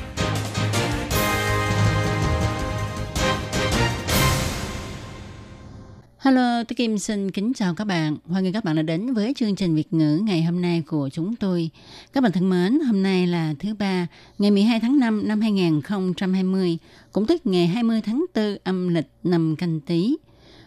Hello, tôi Kim xin kính chào các bạn. Hoan nghênh các bạn đã đến với chương trình Việt ngữ ngày hôm nay của chúng tôi. Các bạn thân mến, hôm nay là thứ ba, ngày 12 tháng 5 năm 2020, cũng tức ngày 20 tháng 4 âm lịch năm canh tí.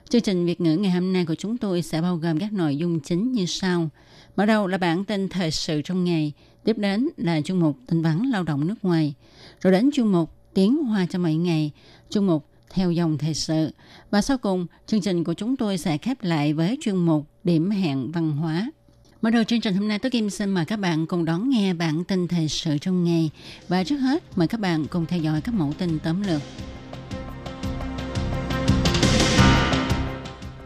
Chương trình Việt ngữ ngày hôm nay của chúng tôi sẽ bao gồm các nội dung chính như sau. Mở đầu là bản tin thời sự trong ngày, tiếp đến là chương mục tin vắn lao động nước ngoài, rồi đến chương mục tiếng hoa cho mọi ngày, chương mục theo dòng thời sự. Và sau cùng, chương trình của chúng tôi sẽ khép lại với chuyên mục Điểm hẹn văn hóa. Mở đầu chương trình hôm nay, tôi Kim xin mời các bạn cùng đón nghe bản tin thời sự trong ngày. Và trước hết, mời các bạn cùng theo dõi các mẫu tin tóm lược.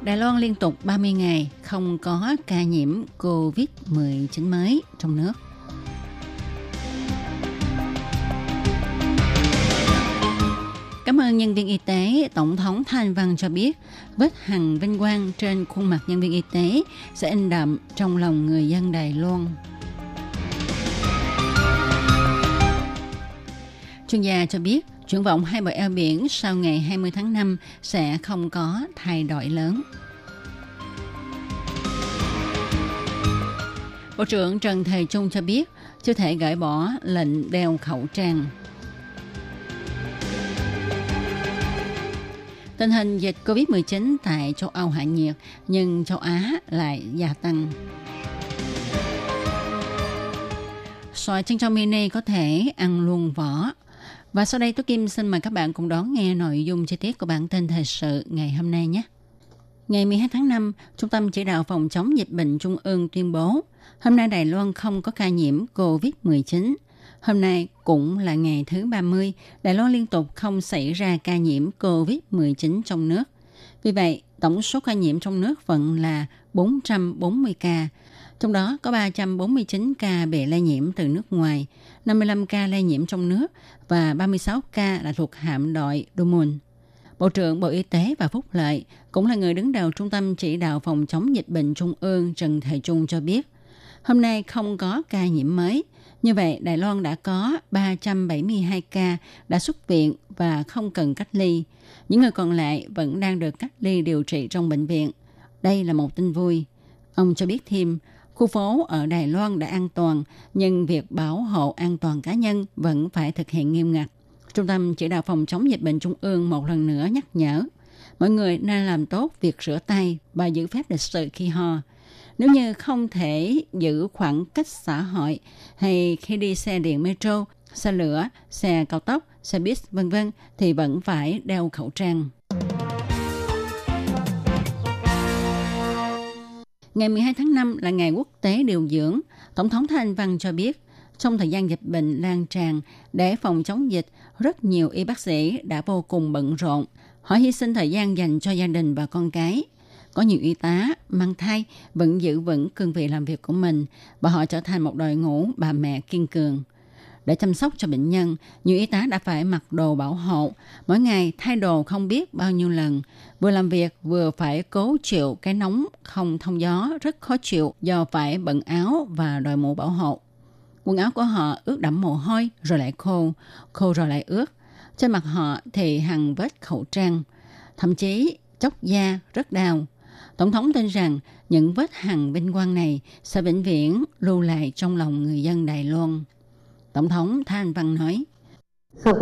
Đài Loan liên tục 30 ngày không có ca nhiễm COVID-19 mới trong nước. Cảm ơn nhân viên y tế, Tổng thống Thanh Văn cho biết vết hằn vinh quang trên khuôn mặt nhân viên y tế sẽ in đậm trong lòng người dân Đài Loan. Chuyên gia cho biết triển vọng hai bờ eo biển sau ngày 20 tháng 5 sẽ không có thay đổi lớn. Bộ trưởng Trần Thầy Trung cho biết chưa thể gỡ bỏ lệnh đeo khẩu trang. Tình hình dịch COVID-19 tại châu Âu hạ nhiệt, nhưng châu Á lại gia tăng. Xoài chân châu mini có thể ăn luôn vỏ. Và sau đây tôi Kim xin mời các bạn cùng đón nghe nội dung chi tiết của bản tin thời sự ngày hôm nay nhé. Ngày 12 tháng 5, Trung tâm Chỉ đạo Phòng chống dịch bệnh Trung ương tuyên bố hôm nay Đài Loan không có ca nhiễm COVID-19. Hôm nay cũng là ngày thứ 30, Đài Loan liên tục không xảy ra ca nhiễm COVID-19 trong nước. Vì vậy, tổng số ca nhiễm trong nước vẫn là 440 ca, trong đó có 349 ca bị lây nhiễm từ nước ngoài, 55 ca lây nhiễm trong nước và 36 ca là thuộc hạm đội Dumont. Bộ trưởng Bộ Y tế và Phúc Lợi cũng là người đứng đầu Trung tâm Chỉ đạo Phòng chống dịch bệnh Trung ương Trần Thầy Trung cho biết, hôm nay không có ca nhiễm mới. Như vậy, Đài Loan đã có 372 ca đã xuất viện và không cần cách ly. Những người còn lại vẫn đang được cách ly điều trị trong bệnh viện. Đây là một tin vui. Ông cho biết thêm, khu phố ở Đài Loan đã an toàn, nhưng việc bảo hộ an toàn cá nhân vẫn phải thực hiện nghiêm ngặt. Trung tâm chỉ đạo phòng chống dịch bệnh trung ương một lần nữa nhắc nhở mọi người nên làm tốt việc rửa tay và giữ phép lịch sự khi ho. Nếu như không thể giữ khoảng cách xã hội hay khi đi xe điện metro, xe lửa, xe cao tốc, xe buýt vân vân thì vẫn phải đeo khẩu trang. Ngày 12 tháng 5 là ngày quốc tế điều dưỡng. Tổng thống Thanh Văn cho biết, trong thời gian dịch bệnh lan tràn, để phòng chống dịch, rất nhiều y bác sĩ đã vô cùng bận rộn. Họ hy sinh thời gian dành cho gia đình và con cái. Có nhiều y tá mang thai vẫn giữ vững cương vị làm việc của mình và họ trở thành một đội ngũ bà mẹ kiên cường. Để chăm sóc cho bệnh nhân, nhiều y tá đã phải mặc đồ bảo hộ, mỗi ngày thay đồ không biết bao nhiêu lần. Vừa làm việc vừa phải cố chịu cái nóng không thông gió rất khó chịu do phải bận áo và đội mũ bảo hộ. Quần áo của họ ướt đẫm mồ hôi rồi lại khô, khô rồi lại ướt. Trên mặt họ thì hằn vết khẩu trang, thậm chí chốc da rất đau. Tổng thống tin rằng những vết hằn vinh quang này sẽ vĩnh viễn lưu lại trong lòng người dân Đài Loan. Tổng thống Thanh Văn nói, 社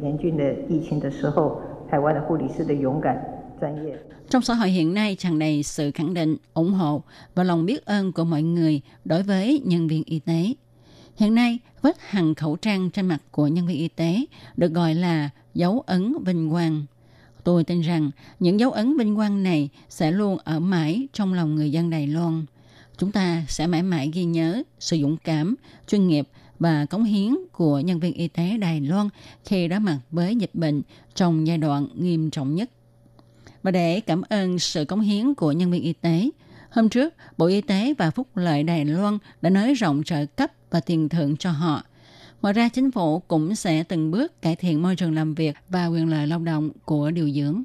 会上是充满了对我们医护的感谢、跟肯定、跟支持。那么现在口罩压痕被网友封为是光荣的印记啊，那我相信这些光荣的印记会一直留在台湾人的心里，我们会永远记得面对严峻的疫情的时候，台湾的护理师的勇敢。专业。 Trong xã hội hiện nay tràn đầy sự khẳng định, ủng hộ và lòng biết ơn của mọi người đối với nhân viên y tế. Hiện nay, vết hằn khẩu trang trên mặt của nhân viên y tế được gọi là dấu ấn vinh quang. Tôi tin rằng những dấu ấn vinh quang này sẽ luôn ở mãi trong lòng người dân Đài Loan. Chúng ta sẽ mãi mãi ghi nhớ sự dũng cảm, chuyên nghiệp và cống hiến của nhân viên y tế Đài Loan khi đối mặt với dịch bệnh trong giai đoạn nghiêm trọng nhất. Và để cảm ơn sự cống hiến của nhân viên y tế, hôm trước Bộ Y tế và Phúc lợi Đài Loan đã nới rộng trợ cấp và tiền thưởng cho họ. Ngoài ra, chính phủ cũng sẽ từng bước cải thiện môi trường làm việc và quyền lợi lao động của điều dưỡng.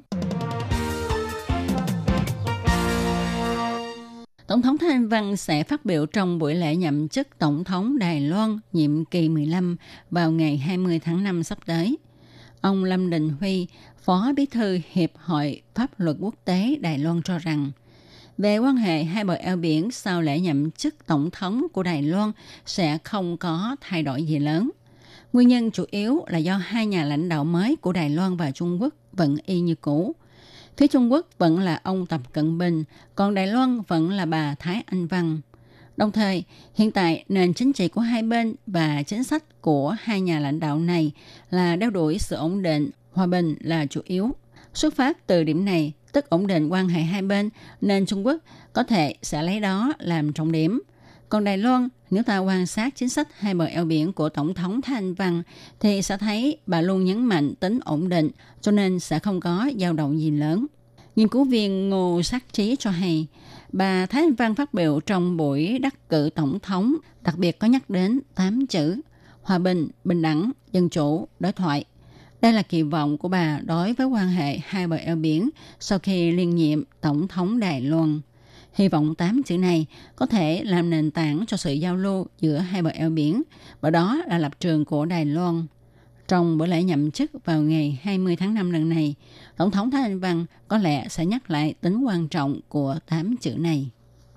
Tổng thống Thanh Văn sẽ phát biểu trong buổi lễ nhậm chức Tổng thống Đài Loan nhiệm kỳ 15 vào ngày 20 tháng 5 sắp tới. Ông Lâm Đình Huy, Phó Bí thư Hiệp hội Pháp luật Quốc tế Đài Loan cho rằng, về quan hệ hai bờ eo biển sau lễ nhậm chức tổng thống của Đài Loan sẽ không có thay đổi gì lớn. Nguyên nhân chủ yếu là do hai nhà lãnh đạo mới của Đài Loan và Trung Quốc vẫn y như cũ. Phía Trung Quốc vẫn là ông Tập Cận Bình, còn Đài Loan vẫn là bà Thái Anh Văn. Đồng thời, hiện tại nền chính trị của hai bên và chính sách của hai nhà lãnh đạo này là đeo đuổi sự ổn định, hòa bình là chủ yếu. Xuất phát từ điểm này, tức ổn định quan hệ hai bên, nên Trung Quốc có thể sẽ lấy đó làm trọng điểm. Còn Đài Loan, nếu ta quan sát chính sách hai bờ eo biển của Tổng thống Thanh Văn, thì sẽ thấy bà luôn nhấn mạnh tính ổn định, cho nên sẽ không có dao động gì lớn. Nghiên cứu viên Ngô Sắc Trí cho hay, bà Thái Anh Văn phát biểu trong buổi đắc cử tổng thống, đặc biệt có nhắc đến 8 chữ hòa bình, bình đẳng, dân chủ, đối thoại – đây là kỳ vọng của bà đối với quan hệ hai bờ eo biển sau khi liên nhiệm Tổng thống Đài Loan. Hy vọng tám chữ này có thể làm nền tảng cho sự giao lưu giữa hai bờ eo biển và đó là lập trường của Đài Loan. Trong buổi lễ nhậm chức vào ngày 20 tháng 5 lần này, Tổng thống Thái Anh Văn có lẽ sẽ nhắc lại tính quan trọng của tám chữ này.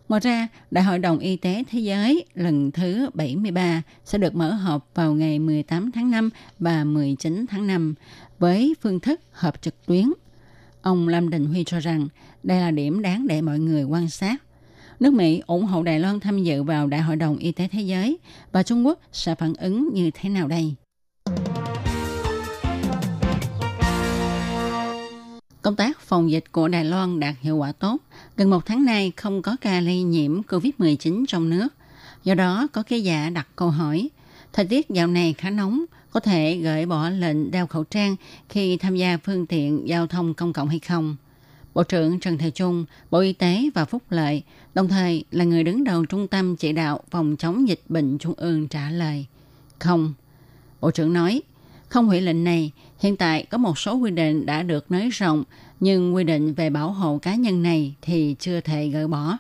Ngoài ra, Đại hội đồng Y tế Thế giới lần thứ 73 sẽ được mở họp vào ngày 18 tháng 5 và 19 tháng 5 với phương thức họp trực tuyến. Ông Lâm Đình Huy cho rằng đây là điểm đáng để mọi người quan sát. Nước Mỹ ủng hộ Đài Loan tham dự vào Đại hội đồng Y tế Thế giới và Trung Quốc sẽ phản ứng như thế nào đây? Công tác phòng dịch của Đài Loan đạt hiệu quả tốt. Gần một tháng nay không có ca lây nhiễm COVID-19 trong nước. Do đó, có ký giả đặt câu hỏi, thời tiết dạo này khá nóng, có thể gợi bỏ lệnh đeo khẩu trang khi tham gia phương tiện giao thông công cộng hay không? Bộ trưởng Trần Thầy Trung, Bộ Y tế và Phúc Lợi, đồng thời là người đứng đầu Trung tâm Chỉ đạo Phòng chống dịch bệnh Trung ương trả lời. Không. Bộ trưởng nói, không hủy lệnh này, hiện tại có một số quy định đã được nới rộng, nhưng quy định về bảo hộ cá nhân này thì chưa thể gỡ bỏ.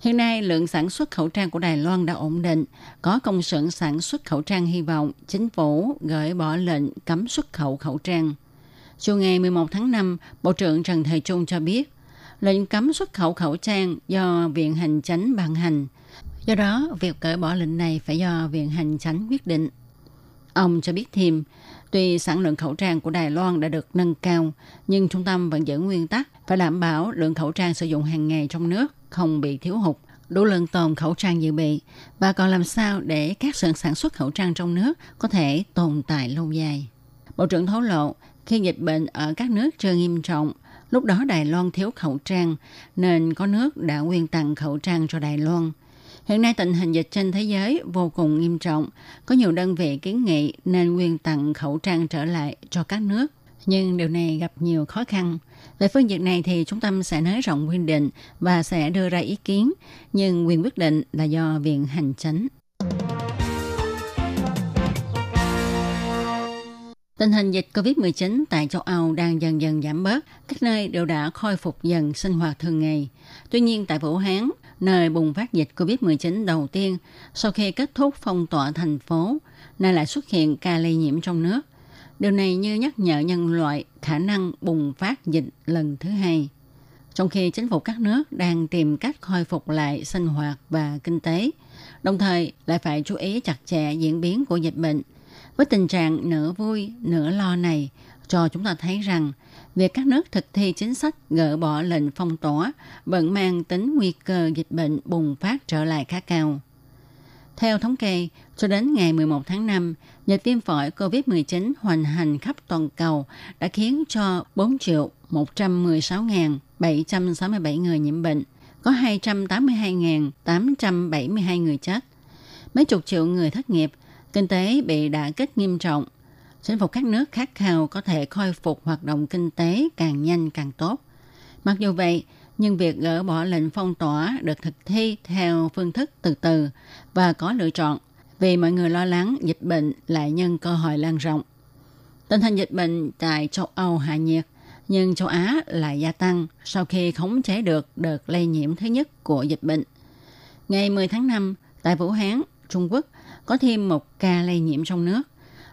Hiện nay, lượng sản xuất khẩu trang của Đài Loan đã ổn định. Có công xưởng sản xuất khẩu trang hy vọng chính phủ gửi bỏ lệnh cấm xuất khẩu khẩu trang. Chiều ngày 11 tháng 5, Bộ trưởng Trần Thời Trung cho biết, lệnh cấm xuất khẩu khẩu trang do Viện Hành Chánh ban hành. Do đó, việc cởi bỏ lệnh này phải do Viện Hành Chánh quyết định. Ông cho biết thêm, tuy sản lượng khẩu trang của Đài Loan đã được nâng cao, nhưng trung tâm vẫn giữ nguyên tắc phải đảm bảo lượng khẩu trang sử dụng hàng ngày trong nước không bị thiếu hụt, đủ lượng tồn khẩu trang dự bị và còn làm sao để các xưởng sản xuất khẩu trang trong nước có thể tồn tại lâu dài. Bộ trưởng thấu lộ, khi dịch bệnh ở các nước chưa nghiêm trọng, lúc đó Đài Loan thiếu khẩu trang nên có nước đã quyên tặng khẩu trang cho Đài Loan – Hiện nay tình hình dịch trên thế giới vô cùng nghiêm trọng. Có nhiều đơn vị kiến nghị nên quyên tặng khẩu trang trở lại cho các nước. Nhưng điều này gặp nhiều khó khăn. Về phương diện này thì trung tâm sẽ nới rộng quy định và sẽ đưa ra ý kiến, nhưng quyền quyết định là do Viện Hành Chánh. Tình hình dịch COVID-19 tại châu Âu đang dần dần giảm bớt, các nơi đều đã khôi phục dần sinh hoạt thường ngày. Tuy nhiên tại Vũ Hán, nơi bùng phát dịch COVID-19 đầu tiên sau khi kết thúc phong tỏa thành phố, nay lại xuất hiện ca lây nhiễm trong nước. Điều này như nhắc nhở nhân loại khả năng bùng phát dịch lần thứ hai. Trong khi chính phủ các nước đang tìm cách khôi phục lại sinh hoạt và kinh tế, đồng thời lại phải chú ý chặt chẽ diễn biến của dịch bệnh. Với tình trạng nửa vui, nửa lo này, cho chúng ta thấy rằng việc các nước thực thi chính sách gỡ bỏ lệnh phong tỏa vẫn mang tính nguy cơ dịch bệnh bùng phát trở lại khá cao. Theo thống kê, cho đến ngày 11 tháng 5, dịch tiêm phổi COVID-19 hoành hành khắp toàn cầu đã khiến cho 4 triệu 116.767 người nhiễm bệnh, có 282.872 người chết. Mấy chục triệu người thất nghiệp, kinh tế bị đả kích nghiêm trọng. Chính phủ các nước khát khao có thể khôi phục hoạt động kinh tế càng nhanh càng tốt. Mặc dù vậy, nhưng việc gỡ bỏ lệnh phong tỏa được thực thi theo phương thức từ từ và có lựa chọn vì mọi người lo lắng dịch bệnh lại nhân cơ hội lan rộng. Tình hình dịch bệnh tại châu Âu hạ nhiệt, nhưng châu Á lại gia tăng sau khi khống chế được đợt lây nhiễm thứ nhất của dịch bệnh. Ngày 10 tháng 5, tại Vũ Hán, Trung Quốc, có thêm một ca lây nhiễm trong nước.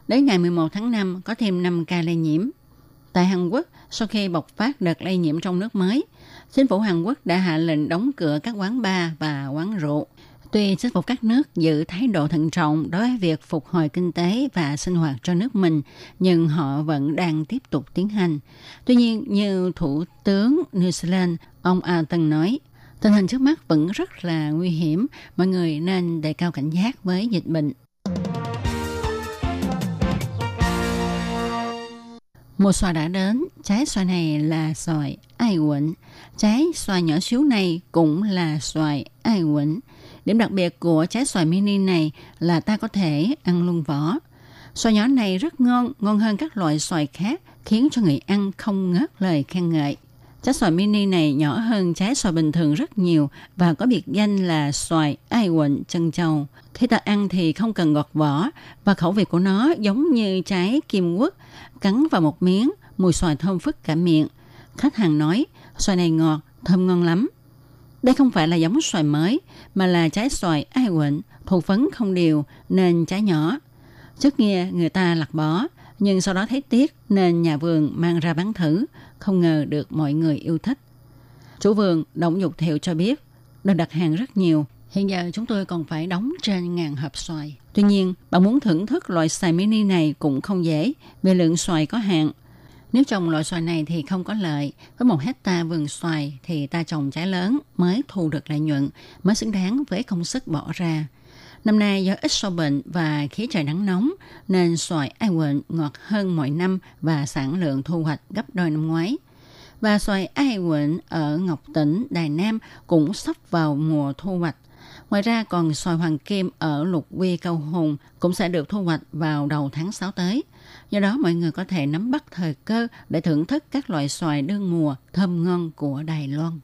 Đến ngày 11 tháng 5, có thêm 5 ca lây nhiễm. Tại Hàn Quốc, sau khi bộc phát đợt lây nhiễm trong nước mới, chính phủ Hàn Quốc đã hạ lệnh đóng cửa các quán bar và quán rượu. Tuy chính phủ các nước giữ thái độ thận trọng đối với việc phục hồi kinh tế và sinh hoạt cho nước mình, nhưng họ vẫn đang tiếp tục tiến hành. Tuy nhiên, như Thủ tướng New Zealand, ông Alton nói, tình hình trước mắt vẫn rất là nguy hiểm, mọi người nên đề cao cảnh giác với dịch bệnh. Mùa xoài đã đến, trái xoài này là xoài ai quẩn. Trái xoài nhỏ xíu này cũng là xoài ai quẩn. Điểm đặc biệt của trái xoài mini này là ta có thể ăn luôn vỏ. Xoài nhỏ này rất ngon, ngon hơn các loại xoài khác, khiến cho người ăn không ngớt lời khen ngợi. Trái xoài mini này nhỏ hơn trái xoài bình thường rất nhiều và có biệt danh là xoài ai quận chân châu. Khi ta ăn thì không cần gọt vỏ và khẩu vị của nó giống như trái kim quất, cắn vào một miếng, mùi xoài thơm phức cả miệng. Khách hàng nói, xoài này ngọt, thơm ngon lắm. Đây không phải là giống xoài mới, mà là trái xoài ai quận, thụ phấn không đều nên trái nhỏ. Trước kia người ta lặt bỏ, nhưng sau đó thấy tiếc nên nhà vườn mang ra bán thử, không ngờ được mọi người yêu thích. Chủ vườn Động Dục Thiệu cho biết, đơn đặt hàng rất nhiều. Hiện giờ chúng tôi còn phải đóng trên ngàn hộp xoài. Tuy nhiên, bạn muốn thưởng thức loại xoài mini này cũng không dễ vì lượng xoài có hạn. Nếu trồng loại xoài này thì không có lợi. Với một hecta vườn xoài thì ta trồng trái lớn mới thu được lợi nhuận, mới xứng đáng với công sức bỏ ra. Năm nay do ít sâu bệnh và khí trời nắng nóng nên xoài ai quỳnh ngọt hơn mọi năm và sản lượng thu hoạch gấp đôi năm ngoái. Và xoài ai quỳnh ở Ngọc Tỉnh, Đài Nam cũng sắp vào mùa thu hoạch. Ngoài ra còn xoài hoàng kim ở Lục Quy Cầu Hùng cũng sẽ được thu hoạch vào đầu tháng 6 tới. Do đó mọi người có thể nắm bắt thời cơ để thưởng thức các loại xoài đương mùa thơm ngon của Đài Loan.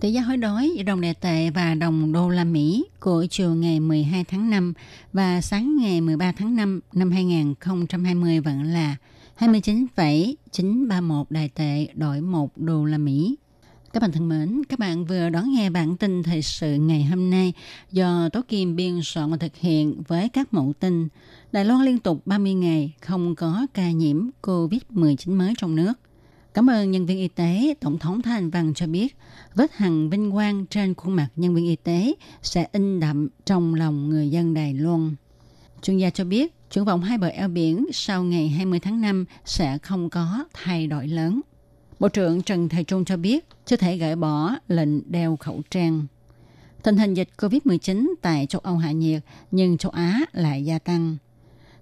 Tỷ giá hối đoái giữa đồng đại tệ và đồng đô la Mỹ của chiều ngày 12 tháng 5 và sáng ngày 13 tháng 5 năm 2020 vẫn là 29,931 đại tệ đổi 1 đô la Mỹ. Các bạn thân mến, các bạn vừa đón nghe bản tin thời sự ngày hôm nay do Tố Kim biên soạn và thực hiện với các mẫu tin. Đài Loan liên tục 30 ngày không có ca nhiễm COVID-19 mới trong nước. Cảm ơn nhân viên y tế, Tổng thống Thanh Văn cho biết, vết hằn vinh quang trên khuôn mặt nhân viên y tế sẽ in đậm trong lòng người dân Đài Loan. Chuyên gia cho biết, chuyển vọng hai bờ eo biển sau ngày 20 tháng 5 sẽ không có thay đổi lớn. Bộ trưởng Trần Thầy Trung cho biết, chưa thể gỡ bỏ lệnh đeo khẩu trang. Tình hình dịch COVID-19 tại châu Âu hạ nhiệt, nhưng châu Á lại gia tăng.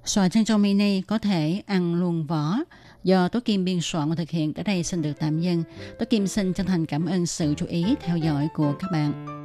Xoài chân châu mini có thể ăn luôn vỏ, do Tố Kim biên soạn và thực hiện tới đây xin được tạm dừng. Tố Kim xin chân thành cảm ơn sự chú ý theo dõi của các bạn.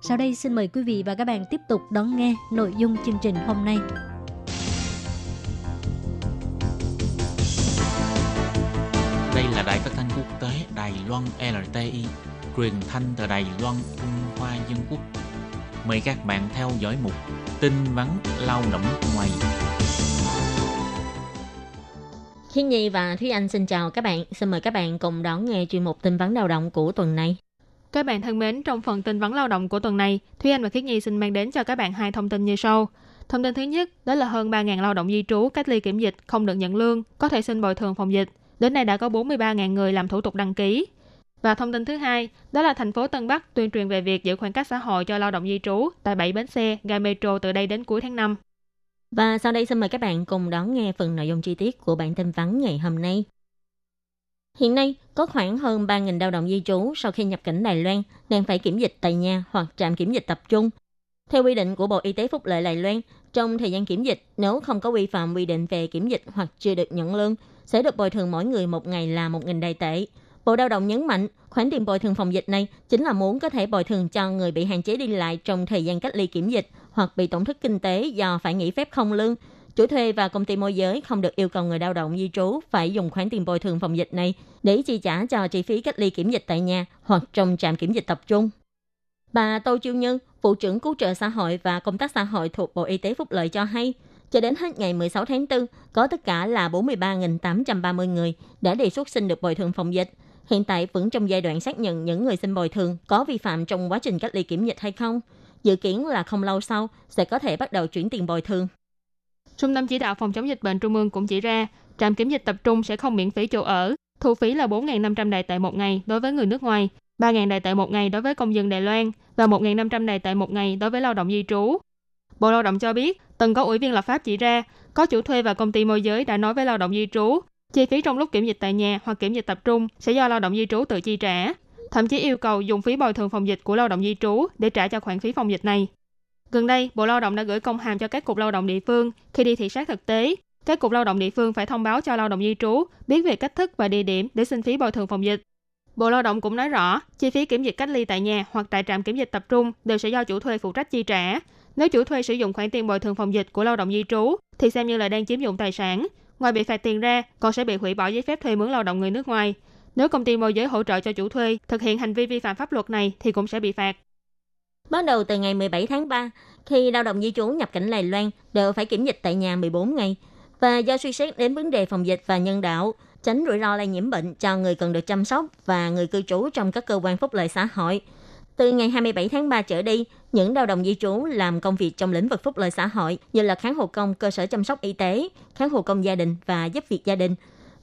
Sau đây xin mời quý vị và các bạn tiếp tục đón nghe nội dung chương trình hôm nay. Đây là đài phát thanh quốc tế Đài Loan LTI, truyền thanh từ Đài Loan, Trung Hoa Dân Quốc. Mời các bạn theo dõi mục tin vắn lao động ngoài. Thiên Nhi và Thúy Anh xin chào các bạn. Xin mời các bạn cùng đón nghe chuyên mục tin vắn lao động của tuần này. Các bạn thân mến, trong phần tin vấn lao động của tuần này, Thúy Anh và Khiết Nhi xin mang đến cho các bạn hai thông tin như sau. Thông tin thứ nhất, đó là hơn 3.000 lao động di trú cách ly kiểm dịch không được nhận lương, có thể xin bồi thường phòng dịch. Đến nay đã có 43.000 người làm thủ tục đăng ký. Và thông tin thứ hai, đó là thành phố Tân Bắc tuyên truyền về việc giữ khoảng cách xã hội cho lao động di trú tại 7 bến xe, ga metro từ đây đến cuối tháng 5. Và sau đây xin mời các bạn cùng đón nghe phần nội dung chi tiết của bản tin vắn ngày hôm nay. Hiện nay, có khoảng hơn 3.000 lao động di trú sau khi nhập cảnh Đài Loan đang phải kiểm dịch tại nhà hoặc trạm kiểm dịch tập trung. Theo quy định của Bộ Y tế Phúc lợi Đài Loan, trong thời gian kiểm dịch, nếu không có vi phạm quy định về kiểm dịch hoặc chưa được nhận lương, sẽ được bồi thường mỗi người một ngày là 1.000 đài tệ. Bộ Lao động nhấn mạnh, khoản tiền bồi thường phòng dịch này chính là muốn có thể bồi thường cho người bị hạn chế đi lại trong thời gian cách ly kiểm dịch hoặc bị tổn thất kinh tế do phải nghỉ phép không lương. Chủ thuê và công ty môi giới không được yêu cầu người lao động di trú phải dùng khoản tiền bồi thường phòng dịch này để chi trả cho chi phí cách ly kiểm dịch tại nhà hoặc trong trạm kiểm dịch tập trung. Bà Tô Chiêu Nhân, Vụ trưởng Cứu trợ xã hội và Công tác xã hội thuộc Bộ Y tế Phúc lợi cho hay, cho đến hết ngày 16 tháng 4, có tất cả là 43.830 người đã đề xuất xin được bồi thường phòng dịch. Hiện tại vẫn trong giai đoạn xác nhận những người xin bồi thường có vi phạm trong quá trình cách ly kiểm dịch hay không. Dự kiến là không lâu sau sẽ có thể bắt đầu chuyển tiền bồi thường. Trung tâm chỉ đạo phòng chống dịch bệnh Trung ương cũng chỉ ra, trạm kiểm dịch tập trung sẽ không miễn phí chỗ ở, thu phí là 4.500 đài tệ một ngày đối với người nước ngoài, 3.000 đài tệ một ngày đối với công dân Đài Loan và 1.500 đài tệ một ngày đối với lao động di trú. Bộ Lao động cho biết, từng có ủy viên lập pháp chỉ ra, có chủ thuê và công ty môi giới đã nói với lao động di trú, chi phí trong lúc kiểm dịch tại nhà hoặc kiểm dịch tập trung sẽ do lao động di trú tự chi trả, thậm chí yêu cầu dùng phí bồi thường phòng dịch của lao động di trú để trả cho khoản phí phòng dịch này. Gần đây, Bộ Lao động đã gửi công hàm cho các cục lao động địa phương khi đi thị sát thực tế. Các cục lao động địa phương phải thông báo cho lao động di trú biết về cách thức và địa điểm để xin phí bồi thường phòng dịch. Bộ Lao động cũng nói rõ, chi phí kiểm dịch cách ly tại nhà hoặc tại trạm kiểm dịch tập trung đều sẽ do chủ thuê phụ trách chi trả. Nếu chủ thuê sử dụng khoản tiền bồi thường phòng dịch của lao động di trú thì xem như là đang chiếm dụng tài sản. Ngoài bị phạt tiền ra, còn sẽ bị hủy bỏ giấy phép thuê mướn lao động người nước ngoài. Nếu công ty môi giới hỗ trợ cho chủ thuê thực hiện hành vi vi phạm pháp luật này thì cũng sẽ bị phạt. Bắt đầu từ ngày 17 tháng 3, khi lao động di trú nhập cảnh lài Loan đều phải kiểm dịch tại nhà 14 ngày. Và do suy xét đến vấn đề phòng dịch và nhân đạo, tránh rủi ro lây nhiễm bệnh cho người cần được chăm sóc và người cư trú trong các cơ quan phúc lợi xã hội. Từ ngày 27 tháng 3 trở đi, những lao động di trú làm công việc trong lĩnh vực phúc lợi xã hội như là kháng hộ công cơ sở chăm sóc y tế, kháng hộ công gia đình và giúp việc gia đình,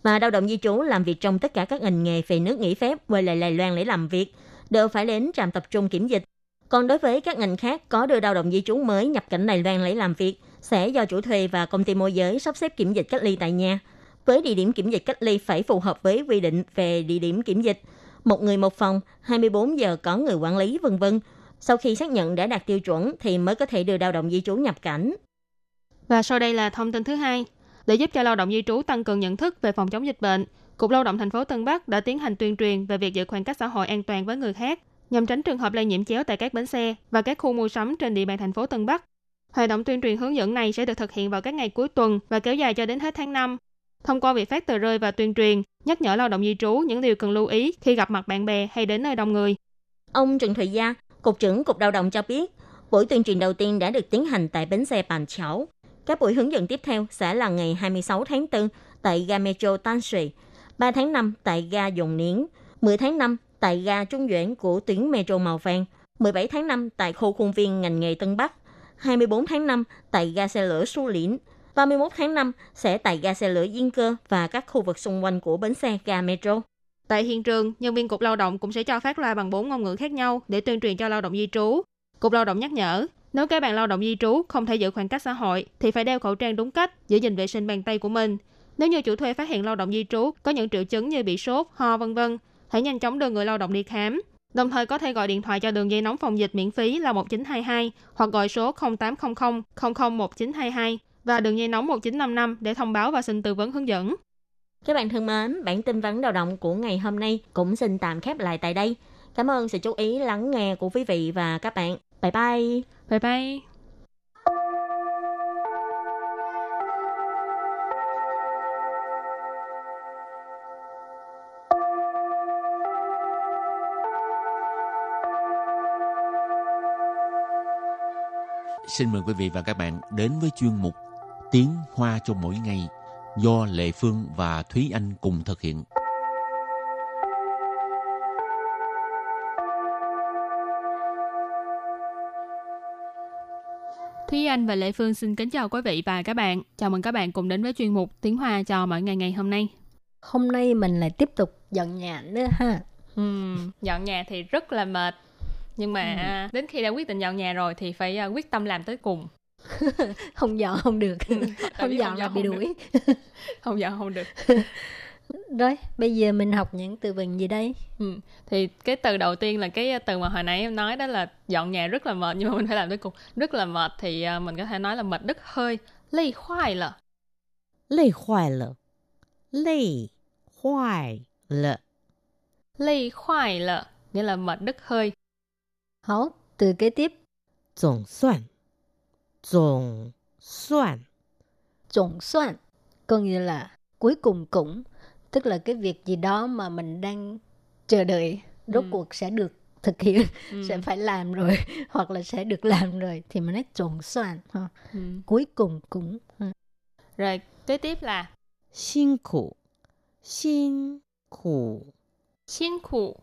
và lao động di trú làm việc trong tất cả các ngành nghề về nước nghỉ phép quay lại lài Loan để làm việc, đều phải đến trạm tập trung kiểm dịch. Còn đối với các ngành khác có đưa lao động di trú mới nhập cảnh Đài Loan lấy làm việc, sẽ do chủ thuê và công ty môi giới sắp xếp kiểm dịch cách ly tại nhà. Với địa điểm kiểm dịch cách ly phải phù hợp với quy định về địa điểm kiểm dịch, một người một phòng, 24 giờ có người quản lý vân vân. Sau khi xác nhận đã đạt tiêu chuẩn thì mới có thể đưa lao động di trú nhập cảnh. Và sau đây là thông tin thứ hai. Để giúp cho lao động di trú tăng cường nhận thức về phòng chống dịch bệnh, Cục Lao động thành phố Tân Bắc đã tiến hành tuyên truyền về việc giữ khoảng cách xã hội an toàn với người khác nhằm tránh trường hợp lây nhiễm chéo tại các bến xe và các khu mua sắm trên địa bàn thành phố Tân Bắc. Hoạt động tuyên truyền hướng dẫn này sẽ được thực hiện vào các ngày cuối tuần và kéo dài cho đến hết tháng 5. Thông qua việc phát tờ rơi và tuyên truyền, nhắc nhở lao động di trú những điều cần lưu ý khi gặp mặt bạn bè hay đến nơi đông người. Ông Trần Thụy Gia, Cục trưởng Cục Lao động cho biết, buổi tuyên truyền đầu tiên đã được tiến hành tại bến xe Bàn Chảo. Các buổi hướng dẫn tiếp theo sẽ là ngày 26 tháng 4 tại ga Metro Tan Sui, 3 tháng 5 tại ga Dòng Niến, 10 tháng 5 tại ga Trung chuyển của tuyến Metro Màu Vàng, 17 tháng 5 tại khu khuôn viên ngành nghề Tân Bắc, 24 tháng 5 tại ga xe lửa Xu Liễn, 31 tháng 5 sẽ tại ga xe lửa Yên Cơ và các khu vực xung quanh của bến xe ga Metro. Tại hiện trường, nhân viên Cục Lao động cũng sẽ cho phát loa bằng 4 ngôn ngữ khác nhau để tuyên truyền cho lao động di trú. Cục Lao động nhắc nhở, nếu các bạn lao động di trú không thể giữ khoảng cách xã hội thì phải đeo khẩu trang đúng cách, giữ gìn vệ sinh bàn tay của mình. Nếu như chủ thuê phát hiện lao động di trú có những triệu chứng như bị sốt, ho vân vân, hãy nhanh chóng đưa người lao động đi khám. Đồng thời có thể gọi điện thoại cho đường dây nóng phòng dịch miễn phí là 1922 hoặc gọi số 0800 00 1922 và đường dây nóng 1955 để thông báo và xin tư vấn hướng dẫn. Các bạn thân mến, bản tin vấn đầu động của ngày hôm nay cũng xin tạm khép lại tại đây. Cảm ơn sự chú ý lắng nghe của quý vị và các bạn. Bye bye. Bye bye. Xin mời quý vị và các bạn đến với chuyên mục Tiếng Hoa cho mỗi ngày do Lệ Phương và Thúy Anh cùng thực hiện. Thúy Anh và Lệ Phương xin kính chào quý vị và các bạn. Chào mừng các bạn cùng đến với chuyên mục Tiếng Hoa cho mỗi ngày ngày hôm nay. Hôm nay mình lại tiếp tục dọn nhà nữa ha. Uhm, dọn nhà thì rất là mệt nhưng mà ừ. đến khi đã quyết định dọn nhà rồi thì phải à, quyết tâm làm tới cùng. Không dọn không được. Ừ, không dọn là bị đuổi. không dọn không được. Rồi bây giờ mình học những từ vựng gì đây? Ừ. thì cái từ đầu tiên là cái à, từ mà hồi nãy em nói đó là dọn nhà rất là mệt nhưng mà mình phải làm tới cùng. Rất là mệt thì mình có thể nói là mệt đứt hơi. Lây khoai lợ lây khoai lợ lây khoai lợ lây hoài lợ nghĩa là mệt đứt hơi. Hảo, từ kế tiếp, 总算，总算， tổng soạn, có nghĩa là cuối cùng cũng, tức là cái việc gì đó mà mình đang chờ đợi rốt Ừ. cuộc sẽ được thực hiện, Ừ. sẽ phải làm rồi, hoặc là sẽ được làm rồi, thì mình nói tổng soạn, ha. Ừ. cuối cùng cũng. ha. Rồi kế tiếp là 辛苦，辛苦， xin khủ.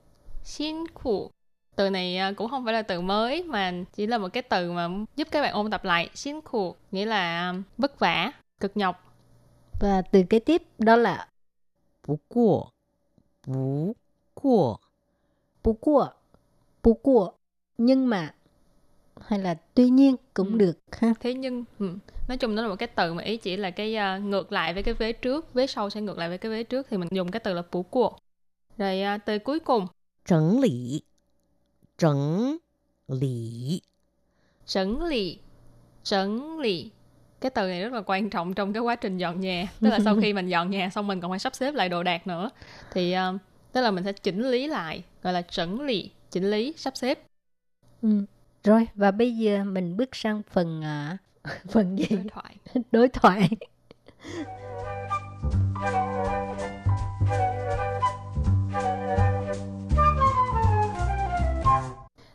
Xin khủ. từ này à, cũng không phải là từ mới mà chỉ là một cái từ mà giúp các bạn ôn tập lại. Xin cuộc nghĩa là à, vất vả cực nhọc. Và từ kế tiếp đó là bú cua. Bú cua. Bú cua. Bú cua. Nhưng mà hay là tuy nhiên cũng ừ. được. Ha. Thế nhưng ừ. nói chung nó là một cái từ mà ý chỉ là cái uh, ngược lại với cái vế trước vế sau sẽ ngược lại với cái vế trước thì mình dùng cái từ là bú cua. Rồi uh, từ cuối cùng. Chuẩn lý 整理， 整理整理cái từ này rất là quan trọng trong cái quá trình dọn nhà tức là sau khi mình dọn nhà xong mình còn phải sắp xếp lại đồ đạc nữa thì uh, tức là mình sẽ chỉnh lý lại gọi là整理chỉnh lý sắp xếp Ừ. Rồi, và bây giờ mình bước sang phần à, phần gì? đối thoại Đối thoại.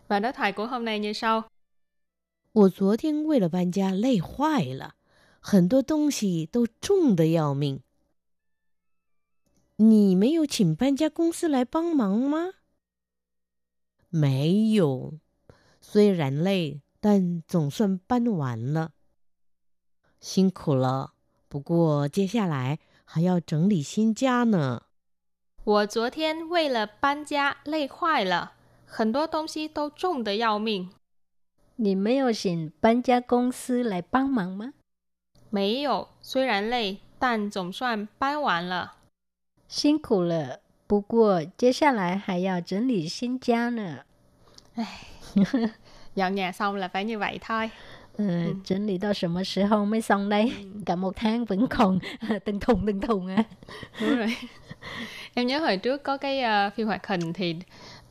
và đối thoại của hôm nay như sau 我昨天为了搬家累坏了，很多东西都重的要命。你没有请搬家公司来帮忙吗？没有，虽然累，但总算搬完了。辛苦了，不过接下来还要整理新家呢。我昨天为了搬家累坏了 很多东西都重的要命你没有请搬家公司来帮忙吗？没有虽然累但总算搬完了辛苦了，不过接下来还要整理新家呢。 dọn nhà xong là phải như vậy thôi Ờ,整理到什么时候mới xong đây? Cả một tháng vẫn còn từng thùng từng thùng à. đúng rồi em nhớ hồi trước có cái ờ, phim hoạt hình thì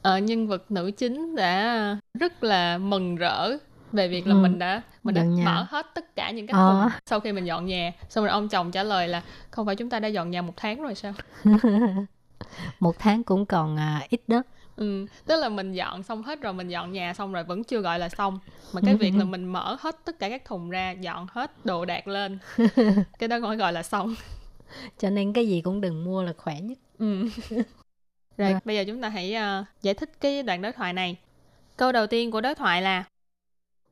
ờ, nhân vật nữ chính đã rất là mừng rỡ về việc là Ừ. mình đã mình đã Dọn nhà. mở hết tất cả những cái Ờ. thùng sau khi mình dọn nhà xong rồi ông chồng trả lời là không phải chúng ta đã dọn nhà một tháng rồi sao một tháng cũng còn à, ít đó. ừ, tức là mình dọn xong hết rồi mình dọn nhà xong rồi vẫn chưa gọi là xong mà cái việc là mình mở hết tất cả các thùng ra dọn hết đồ đạc lên cái đó mới gọi là xong Cho nên cái gì cũng đừng mua là khỏe nhất. Ừ. Rồi, Rồi. bây giờ chúng ta hãy ờ, giải thích cái đoạn đối thoại này. Câu đầu tiên của đối thoại là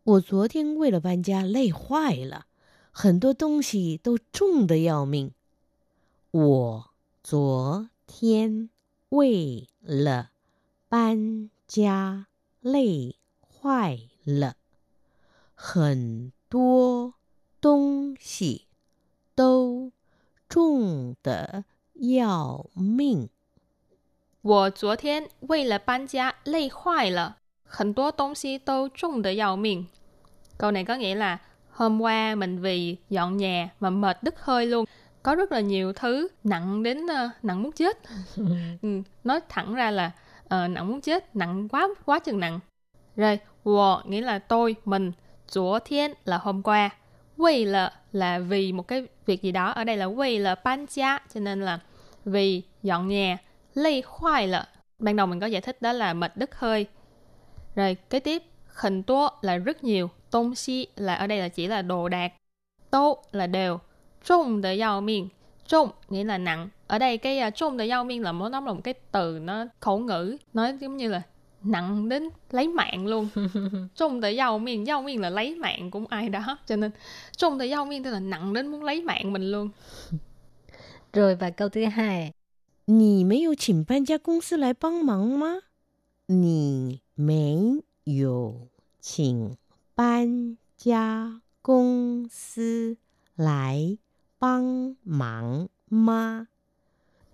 我昨天为了搬家累坏了，很多东西都重的要命。我昨天为了搬家累坏了，很多东西都重的要命。 我昨天为了搬家累坏了，很多东西都重的要命。Câu này có nghĩa là hôm qua mình vì dọn nhà mà mệt đứt hơi luôn. Có rất là nhiều thứ nặng đến uh, nặng muốn chết. ừ, nói thẳng ra là uh, nặng muốn chết, nặng quá quá chừng nặng. Rồi, wo nghĩa là tôi, mình, Chúa thiên là hôm qua, vì là là vì một cái việc gì đó. Ở đây là vì là ban gia, cho nên là vì dọn nhà. Lây khoai là ban đầu mình có giải thích đó là mệt đứt hơi. Rồi kế tiếp, khẩn tố là rất nhiều, tôn si là ở đây là chỉ là đồ đạc, tô là đều, trung de yao miệng, trung nghĩa là nặng. Ở đây cái uh, trung de yao miệng là nó là một cái từ nó khẩu ngữ, nói giống như là nặng đến lấy mạng luôn. Trung tới giàu miên giàu miên là lấy mạng của ai đó. Cho nên trung tới giàu miên tức là nặng đến muốn lấy mạng mình luôn. Rồi và câu thứ hai 你没有请搬家公司来帮忙吗？你没有请搬家公司来帮忙吗？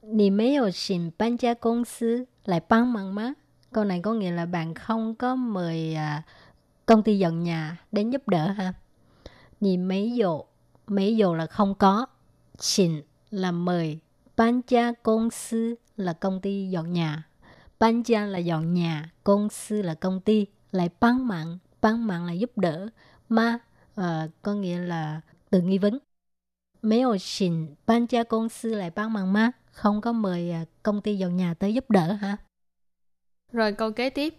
你没有请搬家公司来帮忙吗？Câu này có nghĩa là bạn không có mời à, công ty dọn nhà đến giúp đỡ ha. Nhì mấy dụ, mấy dụ là không có. Xin là mời. Ban gia công sư là công ty dọn nhà. Ban gia là dọn nhà, công sư là công ty. Lại bán mạng, bán mạng là giúp đỡ. Ma uh, có nghĩa là từ nghi vấn. Mấy ổ xin ban gia công sư lại bán mạng ma. Không có mời uh, công ty dọn nhà tới giúp đỡ ha. Rồi câu kế tiếp.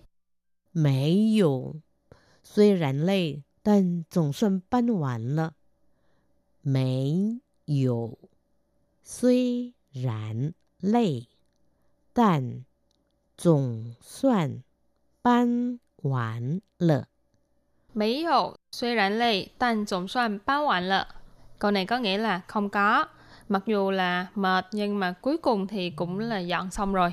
没有，虽然累，但总算搬完了。没有，虽 然累，但总算搬完了。没有，虽然累，但总算搬完了。Câu này có nghĩa là không có. Mặc dù là mệt nhưng mà cuối cùng thì cũng là dọn xong rồi.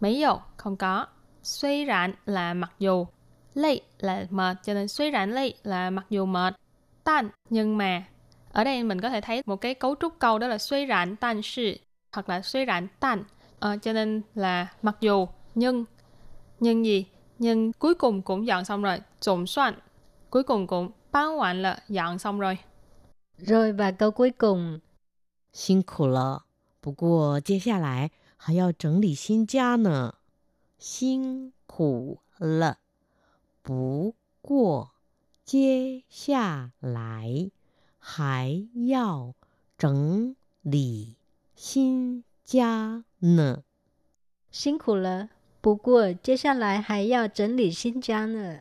Mấy dầu, không có. Suy rạn là mặc dù. Lây là mệt, cho nên suy rạn lây là mặc dù mệt. Tan, nhưng mà. Ở đây mình có thể thấy một cái cấu trúc câu đó là suy rạn tan sự hoặc là suy rạn tan. Ờ, cho nên là mặc dù, nhưng. Nhưng gì? Nhưng cuối cùng cũng dọn xong rồi. Tổng soạn. Cuối cùng cũng bán hoàn là dọn xong rồi. Rồi và câu cuối cùng. 辛苦了，不过接下来还要整理新家呢。辛苦了，不过接下来还要整理 新家呢。辛苦了，不过接下来还要整理新家呢。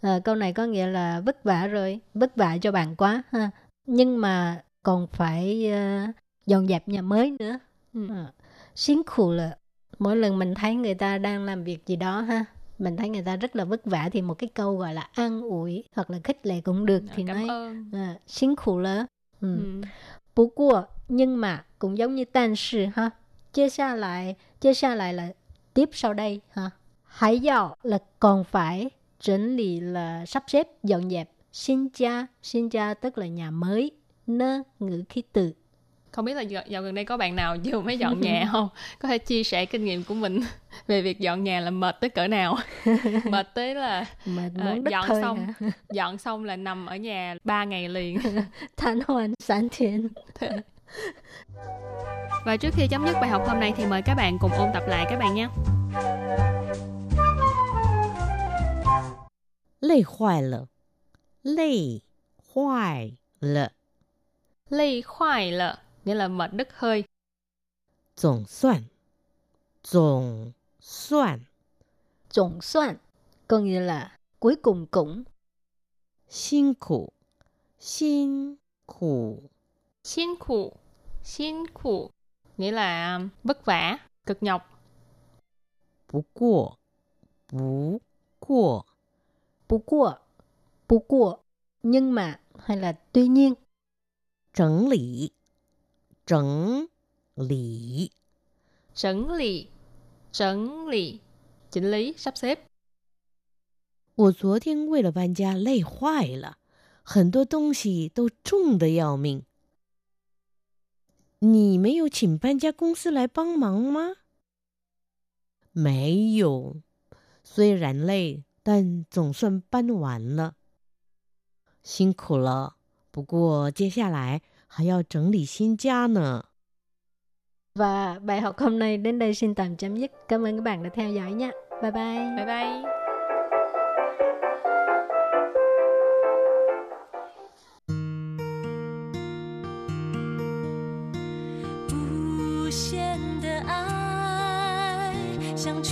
À, câu này có nghĩa là vất vả rồi, vất vả cho bạn quá ha. Nhưng mà còn phải uh, dọn dẹp nhà mới nữa. Ừ. À, 辛苦了 mỗi lần mình thấy người ta đang làm việc gì đó ha mình thấy người ta rất là vất vả thì một cái câu gọi là an ủi hoặc là khích lệ cũng được à, thì nói à,辛苦了 ừ. nhưng mà cũng giống như tan sự ha. Chia xa lại, chia xa lại là tiếp sau đây ha. Hãy dạo là còn phải chỉnh lý là sắp xếp dọn dẹp. Xin cha, xin cha tức là nhà mới. Nơ ngữ khí từ không biết là dạo gần đây có bạn nào vừa mới dọn nhà không có thể chia sẻ kinh nghiệm của mình về việc dọn nhà là mệt tới cỡ nào mệt tới là mệt à, muốn uh, dọn xong hả? dọn xong là nằm ở nhà ba ngày liền thanh hoàn sáng thiên và trước khi chấm dứt bài học hôm nay thì mời các bạn cùng ôn tập lại các bạn nhé. Lây hoài lợ Lây hoài lợ Lây hoài lợ Nghĩa là mệt đứt hơi. Tổng soạn Tổng soạn Tổng soạn Có nghĩa là cuối cùng cũng. Xin khủ Xin khủ Xin khổ Xin khổ nghĩa là um, vất vả, cực nhọc. Bú qua Bú qua Bú qua Bú qua Nhưng mà hay là tuy nhiên.整理整理整理整理 chỉnh lý sắp xếp 我昨天为了搬家累坏了，很多东西都重的要命。 你没有请搬家公司来帮忙吗？ 没有，虽然累，但总算搬完了。辛苦了，不过接下来还要整理新家呢。 Và bài học hôm nay đến đây xin tạm chấm dứt. Cảm ơn các bạn đã theo dõi nha. Bye bye. Bye bye.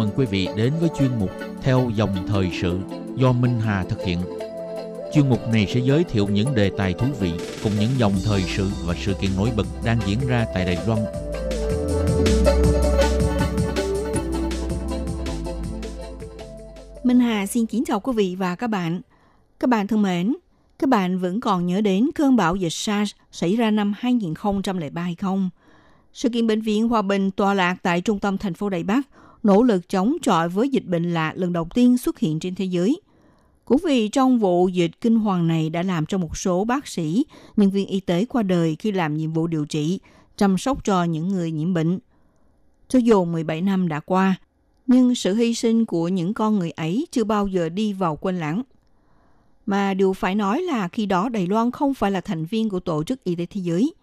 Mừng quý vị đến với chuyên mục Theo dòng thời sự do Minh Hà thực hiện. Chuyên mục này sẽ giới thiệu những đề tài thú vị cùng những dòng thời sự và sự kiện nổi bật đang diễn ra tại Đài Loan. Minh Hà xin kính chào quý vị và các bạn. Các bạn thân mến, các bạn vẫn còn nhớ đến cơn bão dịch SARS xảy ra năm 2003 hay không? Sự kiện bệnh viện Hòa Bình tọa lạc tại trung tâm thành phố Đài Bắc nỗ lực chống chọi với dịch bệnh lạ lần đầu tiên xuất hiện trên thế giới. Cũng vì trong vụ dịch kinh hoàng này đã làm cho một số bác sĩ, nhân viên y tế qua đời khi làm nhiệm vụ điều trị, chăm sóc cho những người nhiễm bệnh. Cho dù 17 năm đã qua, nhưng sự hy sinh của những con người ấy chưa bao giờ đi vào quên lãng. Mà điều phải nói là khi đó Đài Loan không phải là thành viên của Tổ chức Y tế Thế giới.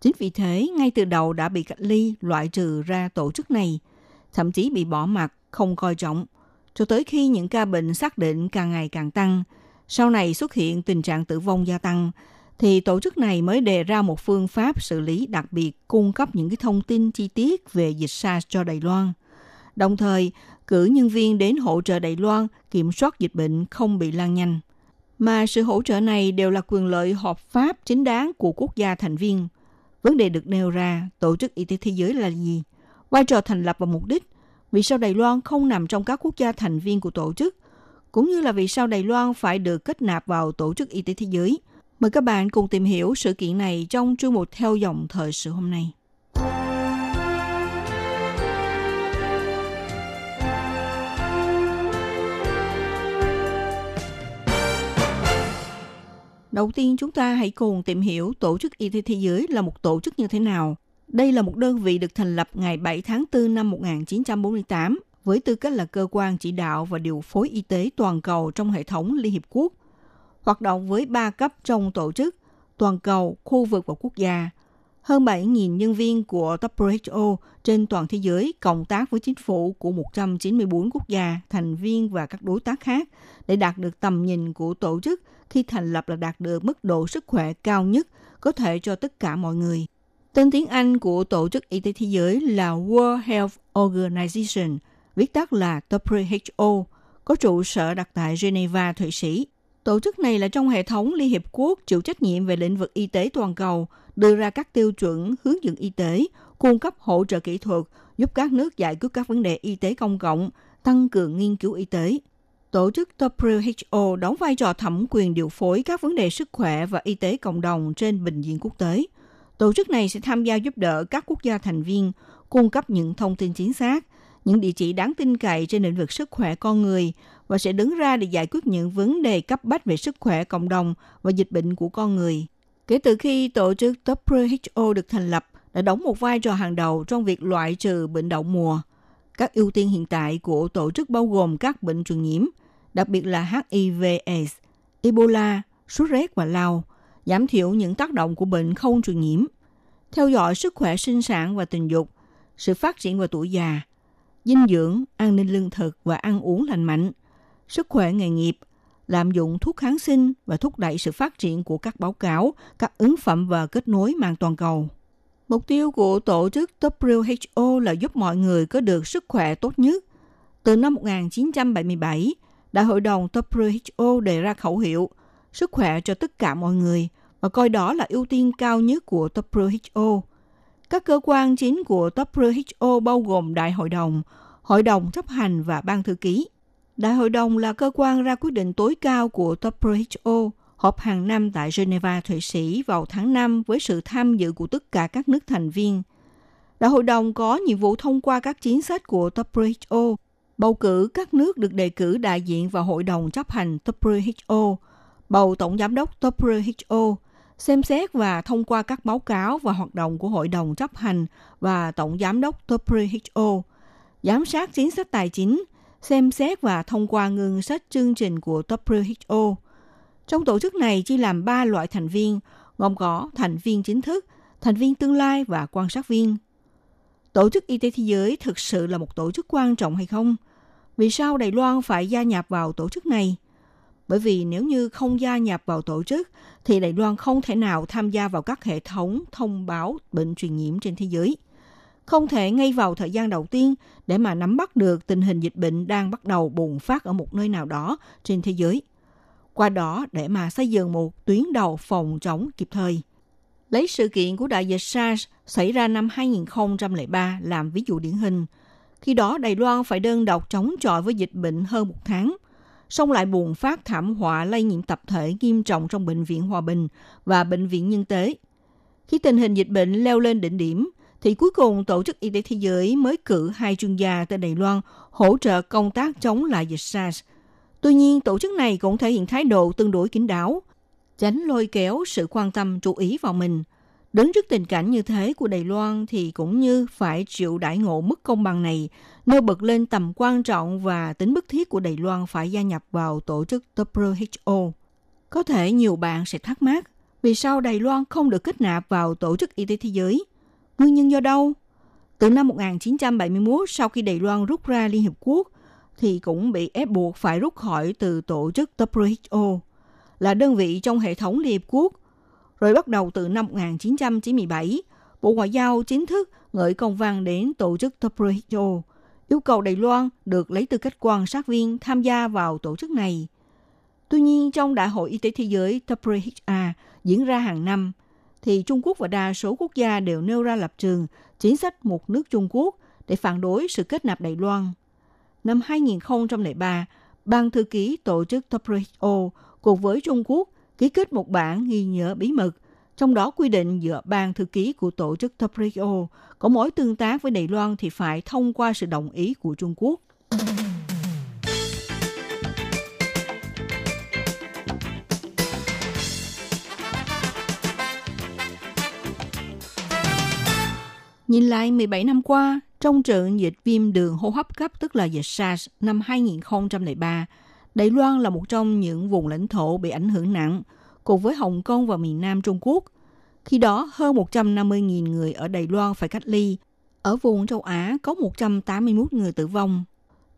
Chính vì thế, ngay từ đầu đã bị cách ly, loại trừ ra tổ chức này, thậm chí bị bỏ mặt, không coi trọng, cho tới khi những ca bệnh xác định càng ngày càng tăng, sau này xuất hiện tình trạng tử vong gia tăng, thì tổ chức này mới đề ra một phương pháp xử lý đặc biệt cung cấp những cái thông tin chi tiết về dịch SARS cho Đài Loan – đồng thời cử nhân viên đến hỗ trợ Đài Loan kiểm soát dịch bệnh không bị lan nhanh. Mà sự hỗ trợ này đều là quyền lợi hợp pháp chính đáng của quốc gia thành viên. Vấn đề được nêu ra, Tổ chức Y tế Thế giới là gì? Vai trò thành lập và mục đích? Vì sao Đài Loan không nằm trong các quốc gia thành viên của tổ chức? Cũng như là vì sao Đài Loan phải được kết nạp vào Tổ chức Y tế Thế giới? Mời các bạn cùng tìm hiểu sự kiện này trong chương mục theo dòng thời sự hôm nay. Đầu tiên chúng ta hãy cùng tìm hiểu Tổ chức Y tế Thế giới là một tổ chức như thế nào. Đây là một đơn vị được thành lập ngày 7 tháng 4 năm 1948 với tư cách là cơ quan chỉ đạo và điều phối y tế toàn cầu trong hệ thống Liên Hiệp Quốc. Hoạt động với ba cấp trong tổ chức, toàn cầu, khu vực và quốc gia. Hơn 7.000 nhân viên của WHO trên toàn thế giới cộng tác với chính phủ của 194 quốc gia, thành viên và các đối tác khác để đạt được tầm nhìn của tổ chức khi thành lập là đạt được mức độ sức khỏe cao nhất có thể cho tất cả mọi người. Tên tiếng Anh của Tổ chức Y tế Thế giới là World Health Organization, viết tắt là WHO, có trụ sở đặt tại Geneva, Thụy Sĩ. Tổ chức này là trong hệ thống Liên Hiệp Quốc chịu trách nhiệm về lĩnh vực y tế toàn cầu, đưa ra các tiêu chuẩn hướng dẫn y tế, cung cấp hỗ trợ kỹ thuật, giúp các nước giải quyết các vấn đề y tế công cộng, tăng cường nghiên cứu y tế. Tổ chức WHO đóng vai trò thẩm quyền điều phối các vấn đề sức khỏe và y tế cộng đồng trên bình diện quốc tế. Tổ chức này sẽ tham gia giúp đỡ các quốc gia thành viên, cung cấp những thông tin chính xác, những địa chỉ đáng tin cậy trên lĩnh vực sức khỏe con người và sẽ đứng ra để giải quyết những vấn đề cấp bách về sức khỏe cộng đồng và dịch bệnh của con người. Kể từ khi tổ chức WHO được thành lập, đã đóng một vai trò hàng đầu trong việc loại trừ bệnh đậu mùa. Các ưu tiên hiện tại của tổ chức bao gồm các bệnh truyền nhiễm, đặc biệt là HIV/AIDS, Ebola, sốt rét và lao, giảm thiểu những tác động của bệnh không truyền nhiễm, theo dõi sức khỏe sinh sản và tình dục, sự phát triển và tuổi già, dinh dưỡng, an ninh lương thực và ăn uống lành mạnh, sức khỏe nghề nghiệp, lạm dụng thuốc kháng sinh và thúc đẩy sự phát triển của các báo cáo, các ứng phẩm và kết nối mạng toàn cầu. Mục tiêu của tổ chức WHO là giúp mọi người có được sức khỏe tốt nhất. Từ năm 1977, Đại hội đồng WHO đề ra khẩu hiệu sức khỏe cho tất cả mọi người và coi đó là ưu tiên cao nhất của WHO. Các cơ quan chính của WHO bao gồm Đại hội đồng, Hội đồng chấp hành và Ban thư ký. Đại hội đồng là cơ quan ra quyết định tối cao của WHO, họp hàng năm tại Geneva, Thụy Sĩ vào tháng 5 với sự tham dự của tất cả các nước thành viên. Đại hội đồng có nhiệm vụ thông qua các chính sách của WHO, bầu cử các nước được đề cử đại diện vào hội đồng chấp hành WHO, bầu tổng giám đốc WHO, xem xét và thông qua các báo cáo và hoạt động của hội đồng chấp hành và tổng giám đốc WHO, giám sát chính sách tài chính, xem xét và thông qua ngân sách chương trình của WHO. Trong tổ chức này chia làm ba loại thành viên, gồm có thành viên chính thức, thành viên tương lai và quan sát viên. Tổ chức Y tế Thế giới thực sự là một tổ chức quan trọng hay không? Vì sao Đài Loan phải gia nhập vào tổ chức này? Bởi vì nếu như không gia nhập vào tổ chức, thì Đài Loan không thể nào tham gia vào các hệ thống thông báo bệnh truyền nhiễm trên thế giới. Không thể ngay vào thời gian đầu tiên để mà nắm bắt được tình hình dịch bệnh đang bắt đầu bùng phát ở một nơi nào đó trên thế giới. Qua đó để mà xây dựng một tuyến đầu phòng chống kịp thời. Lấy sự kiện của đại dịch SARS xảy ra năm 2003 làm ví dụ điển hình. Khi đó Đài Loan phải đơn độc chống chọi với dịch bệnh hơn một tháng – song lại buồn phát thảm họa lây nhiễm tập thể nghiêm trọng trong Bệnh viện Hòa Bình và Bệnh viện Nhân tế. Khi tình hình dịch bệnh leo lên đỉnh điểm, thì cuối cùng Tổ chức Y tế Thế giới mới cử hai chuyên gia tới Đài Loan hỗ trợ công tác chống lại dịch SARS. Tuy nhiên, tổ chức này cũng thể hiện thái độ tương đối kín đáo, tránh lôi kéo sự quan tâm chú ý vào mình – Đứng trước tình cảnh như thế của Đài Loan thì cũng như phải chịu đại ngộ mức công bằng này, nêu bật lên tầm quan trọng và tính bức thiết của Đài Loan phải gia nhập vào tổ chức WHO. Có thể nhiều bạn sẽ thắc mắc, vì sao Đài Loan không được kết nạp vào tổ chức y tế thế giới? Nguyên nhân do đâu? Từ năm 1971, sau khi Đài Loan rút ra Liên Hiệp Quốc, thì cũng bị ép buộc phải rút khỏi từ tổ chức WHO, là đơn vị trong hệ thống Liên Hiệp Quốc – rồi bắt đầu từ năm 1997, Bộ Ngoại giao chính thức gửi công văn đến tổ chức WHO, yêu cầu Đài Loan được lấy tư cách quan sát viên tham gia vào tổ chức này. Tuy nhiên, trong Đại hội Y tế Thế giới WHA diễn ra hàng năm, thì Trung Quốc và đa số quốc gia đều nêu ra lập trường chính sách một nước Trung Quốc để phản đối sự kết nạp Đài Loan. Năm 2003, Ban thư ký tổ chức WHO cùng với Trung Quốc kết một bản ghi nhớ bí mật, trong đó quy định giữa ban thư ký của tổ chức WTO có mối tương tác với Đài Loan thì phải thông qua sự đồng ý của Trung Quốc. Nhìn lại 17 năm qua, trong trận dịch viêm đường hô hấp cấp tức là dịch SARS năm 2003, Đài Loan là một trong những vùng lãnh thổ bị ảnh hưởng nặng, cùng với Hồng Kông và miền Nam Trung Quốc. Khi đó, hơn 150.000 người ở Đài Loan phải cách ly. Ở vùng châu Á có 181 người tử vong.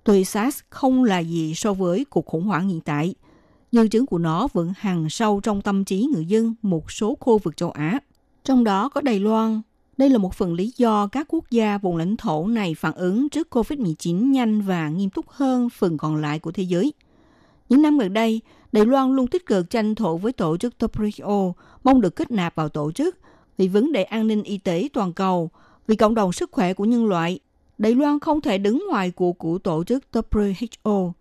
Tuy SARS không là gì so với cuộc khủng hoảng hiện tại, nhưng chứng của nó vẫn hằng sâu trong tâm trí người dân một số khu vực châu Á. Trong đó có Đài Loan. Đây là một phần lý do các quốc gia vùng lãnh thổ này phản ứng trước COVID-19 nhanh và nghiêm túc hơn phần còn lại của thế giới – những năm gần đây, Đài Loan luôn tích cực tranh thủ với tổ chức WHO, mong được kết nạp vào tổ chức vì vấn đề an ninh y tế toàn cầu, vì cộng đồng sức khỏe của nhân loại. Đài Loan không thể đứng ngoài cuộc của tổ chức WHO.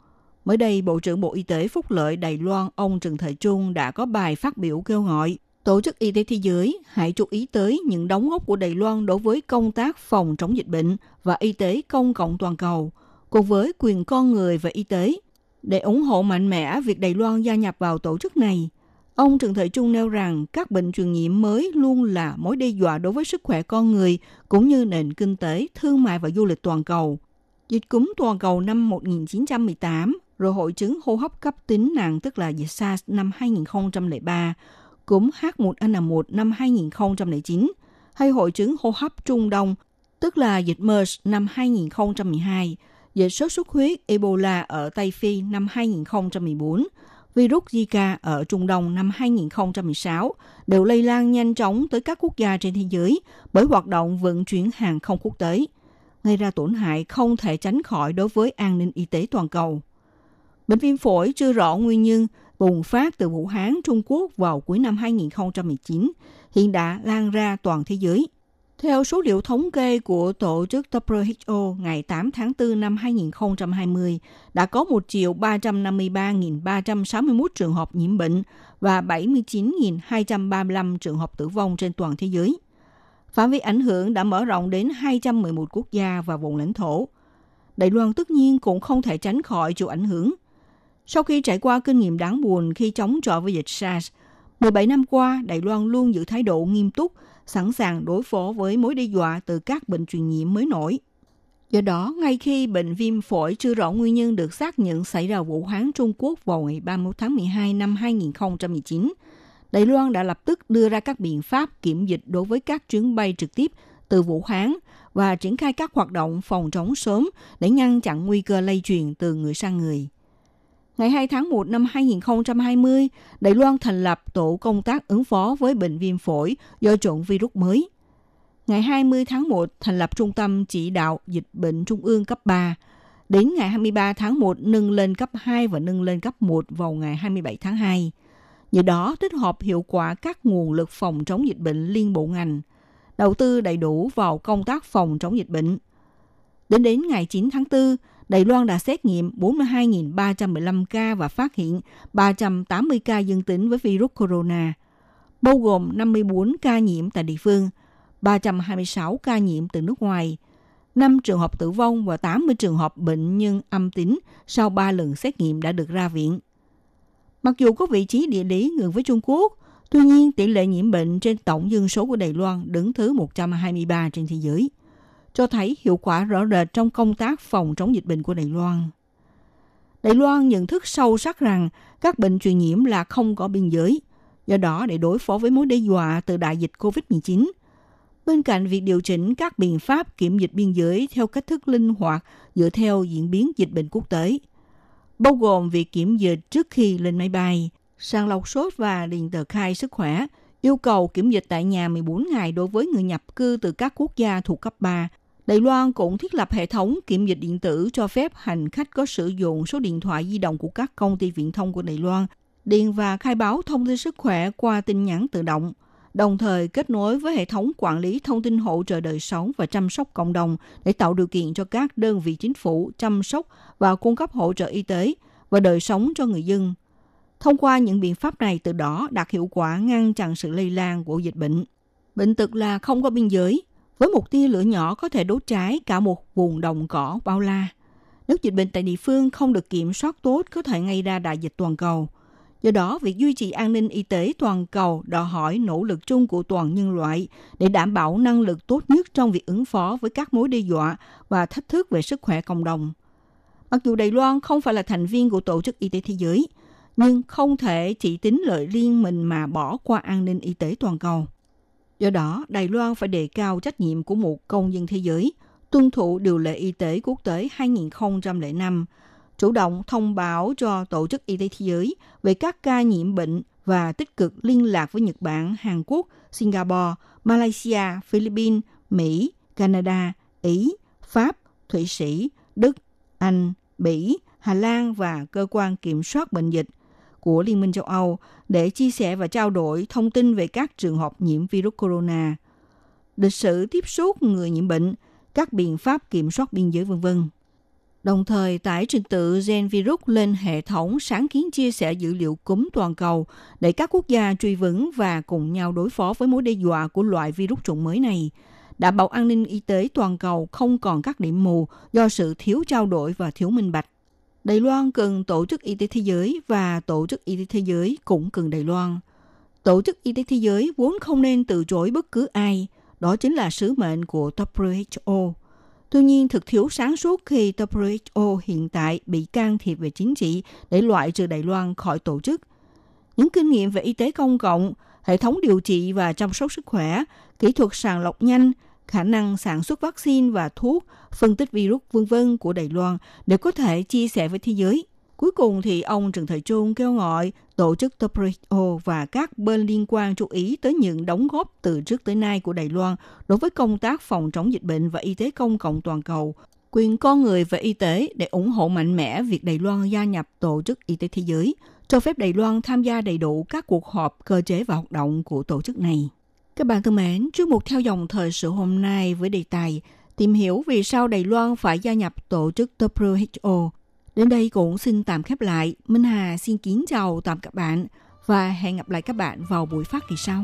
Mới đây, Bộ trưởng Bộ Y tế Phúc lợi Đài Loan ông Trần Thời Trung đã có bài phát biểu kêu gọi Tổ chức Y tế Thế giới hãy chú ý tới những đóng góp của Đài Loan đối với công tác phòng chống dịch bệnh và y tế công cộng toàn cầu, cùng với quyền con người và y tế – để ủng hộ mạnh mẽ việc Đài Loan gia nhập vào tổ chức này. Ông Trần Thời Trung nêu rằng các bệnh truyền nhiễm mới luôn là mối đe dọa đối với sức khỏe con người cũng như nền kinh tế, thương mại và du lịch toàn cầu. Dịch cúm toàn cầu năm 1918, rồi hội chứng hô hấp cấp tính nặng tức là dịch SARS năm 2003, cúm H1N1 năm 2009, hay hội chứng hô hấp Trung Đông tức là dịch MERS năm 2012, dịch sốt xuất huyết Ebola ở Tây Phi năm 2014, virus Zika ở Trung Đông năm 2016 đều lây lan nhanh chóng tới các quốc gia trên thế giới bởi hoạt động vận chuyển hàng không quốc tế, gây ra tổn hại không thể tránh khỏi đối với an ninh y tế toàn cầu. Bệnh viêm phổi chưa rõ nguyên nhân, bùng phát từ Vũ Hán, Trung Quốc vào cuối năm 2019, hiện đã lan ra toàn thế giới. Theo số liệu thống kê của Tổ chức WHO ngày 8 tháng 4 năm 2020, đã có 1 triệu 353.361 trường hợp nhiễm bệnh và 79.235 trường hợp tử vong trên toàn thế giới. Phạm vi ảnh hưởng đã mở rộng đến 211 quốc gia và vùng lãnh thổ. Đài Loan tất nhiên cũng không thể tránh khỏi chịu ảnh hưởng. Sau khi trải qua kinh nghiệm đáng buồn khi chống chọi với dịch SARS, 17 năm qua, Đài Loan luôn giữ thái độ nghiêm túc, sẵn sàng đối phó với mối đe dọa từ các bệnh truyền nhiễm mới nổi. Do đó, ngay khi bệnh viêm phổi chưa rõ nguyên nhân được xác nhận xảy ra Vũ Hán Trung Quốc vào ngày 31 tháng 12 năm 2019, Đài Loan đã lập tức đưa ra các biện pháp kiểm dịch đối với các chuyến bay trực tiếp từ Vũ Hán và triển khai các hoạt động phòng chống sớm để ngăn chặn nguy cơ lây truyền từ người sang người. Ngày 2 tháng 1 năm 2020, Đài Loan thành lập tổ công tác ứng phó với bệnh viêm phổi do chủng virus mới. Ngày 20 tháng 1 thành lập Trung tâm Chỉ đạo Dịch bệnh Trung ương cấp 3. Đến ngày 23 tháng 1 nâng lên cấp 2 và nâng lên cấp 1 vào ngày 27 tháng 2. Nhờ đó tích hợp hiệu quả các nguồn lực phòng chống dịch bệnh liên bộ ngành, đầu tư đầy đủ vào công tác phòng chống dịch bệnh. Đến đến ngày 9 tháng 4, Đài Loan đã xét nghiệm 42.315 ca và phát hiện 380 ca dương tính với virus corona, bao gồm 54 ca nhiễm tại địa phương, 326 ca nhiễm từ nước ngoài, 5 trường hợp tử vong và 80 trường hợp bệnh nhân âm tính sau 3 lần xét nghiệm đã được ra viện. Mặc dù có vị trí địa lý gần với Trung Quốc, tuy nhiên tỷ lệ nhiễm bệnh trên tổng dân số của Đài Loan đứng thứ 123 trên thế giới cho thấy hiệu quả rõ rệt trong công tác phòng chống dịch bệnh của Đài Loan. Đài Loan nhận thức sâu sắc rằng các bệnh truyền nhiễm là không có biên giới. Do đó, để đối phó với mối đe dọa từ đại dịch COVID-19, bên cạnh việc điều chỉnh các biện pháp kiểm dịch biên giới theo cách thức linh hoạt dựa theo diễn biến dịch bệnh quốc tế, bao gồm việc kiểm dịch trước khi lên máy bay, sàng lọc sốt và điền tờ khai sức khỏe, yêu cầu kiểm dịch tại nhà 14 ngày đối với người nhập cư từ các quốc gia thuộc cấp 3 Đài Loan cũng thiết lập hệ thống kiểm dịch điện tử cho phép hành khách có sử dụng số điện thoại di động của các công ty viễn thông của Đài Loan, điền và khai báo thông tin sức khỏe qua tin nhắn tự động, đồng thời kết nối với hệ thống quản lý thông tin hỗ trợ đời sống và chăm sóc cộng đồng để tạo điều kiện cho các đơn vị chính phủ chăm sóc và cung cấp hỗ trợ y tế và đời sống cho người dân. Thông qua những biện pháp này từ đó đạt hiệu quả ngăn chặn sự lây lan của dịch bệnh. Bệnh tật là không có biên giới, với một tia lửa nhỏ có thể đốt cháy cả một vùng đồng cỏ bao la. Nếu dịch bệnh tại địa phương không được kiểm soát tốt có thể gây ra đại dịch toàn cầu. Do đó, việc duy trì an ninh y tế toàn cầu đòi hỏi nỗ lực chung của toàn nhân loại để đảm bảo năng lực tốt nhất trong việc ứng phó với các mối đe dọa và thách thức về sức khỏe cộng đồng. Mặc dù Đài Loan không phải là thành viên của Tổ chức Y tế Thế giới, nhưng không thể chỉ tính lợi riêng mình mà bỏ qua an ninh y tế toàn cầu. Do đó, Đài Loan phải đề cao trách nhiệm của một công dân thế giới, tuân thủ điều lệ y tế quốc tế 2005, chủ động thông báo cho Tổ chức Y tế Thế giới về các ca nhiễm bệnh và tích cực liên lạc với Nhật Bản, Hàn Quốc, Singapore, Malaysia, Philippines, Mỹ, Canada, Ý, Pháp, Thụy Sĩ, Đức, Anh, Bỉ, Hà Lan và cơ quan kiểm soát bệnh dịch của Liên minh châu Âu để chia sẻ và trao đổi thông tin về các trường hợp nhiễm virus corona, lịch sử tiếp xúc người nhiễm bệnh, các biện pháp kiểm soát biên giới v.v. Đồng thời tải trình tự gen virus lên hệ thống sáng kiến chia sẻ dữ liệu cúm toàn cầu để các quốc gia truy vấn và cùng nhau đối phó với mối đe dọa của loại virus chủng mới này, đảm bảo an ninh y tế toàn cầu không còn các điểm mù do sự thiếu trao đổi và thiếu minh bạch. Đài Loan cần Tổ chức Y tế Thế giới và Tổ chức Y tế Thế giới cũng cần Đài Loan. Tổ chức Y tế Thế giới vốn không nên từ chối bất cứ ai, đó chính là sứ mệnh của WHO. Tuy nhiên, thực thiếu sáng suốt khi WHO hiện tại bị can thiệp về chính trị để loại trừ Đài Loan khỏi tổ chức. Những kinh nghiệm về y tế công cộng, hệ thống điều trị và chăm sóc sức khỏe, kỹ thuật sàng lọc nhanh, khả năng sản xuất vaccine và thuốc, phân tích virus vân vân của Đài Loan để có thể chia sẻ với thế giới. Cuối cùng thì ông Trần Thời Trung kêu gọi tổ chức WHO và các bên liên quan chú ý tới những đóng góp từ trước tới nay của Đài Loan đối với công tác phòng chống dịch bệnh và y tế công cộng toàn cầu, quyền con người và y tế để ủng hộ mạnh mẽ việc Đài Loan gia nhập Tổ chức Y tế Thế giới, cho phép Đài Loan tham gia đầy đủ các cuộc họp, cơ chế và hoạt động của tổ chức này. Các bạn thân mến, trước mục theo dòng thời sự hôm nay với đề tài tìm hiểu vì sao Đài Loan phải gia nhập tổ chức WHO. Đến đây cũng xin tạm khép lại. Minh Hà xin kính chào tạm các bạn và hẹn gặp lại các bạn vào buổi phát kỳ sau.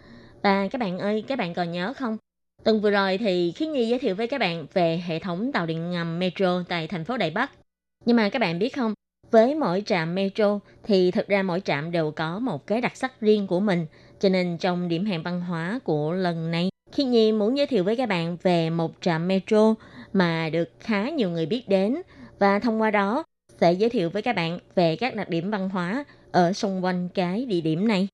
Và các bạn ơi, các bạn còn nhớ không? Tuần vừa rồi thì Khiến Nhi giới thiệu với các bạn về hệ thống tàu điện ngầm metro tại thành phố Đài Bắc. Nhưng mà các bạn biết không, với mỗi trạm metro thì thực ra mỗi trạm đều có một cái đặc sắc riêng của mình. Cho nên trong điểm hẹn văn hóa của lần này, Khiến Nhi muốn giới thiệu với các bạn về một trạm metro mà được khá nhiều người biết đến và thông qua đó sẽ giới thiệu với các bạn về các đặc điểm văn hóa ở xung quanh cái địa điểm này.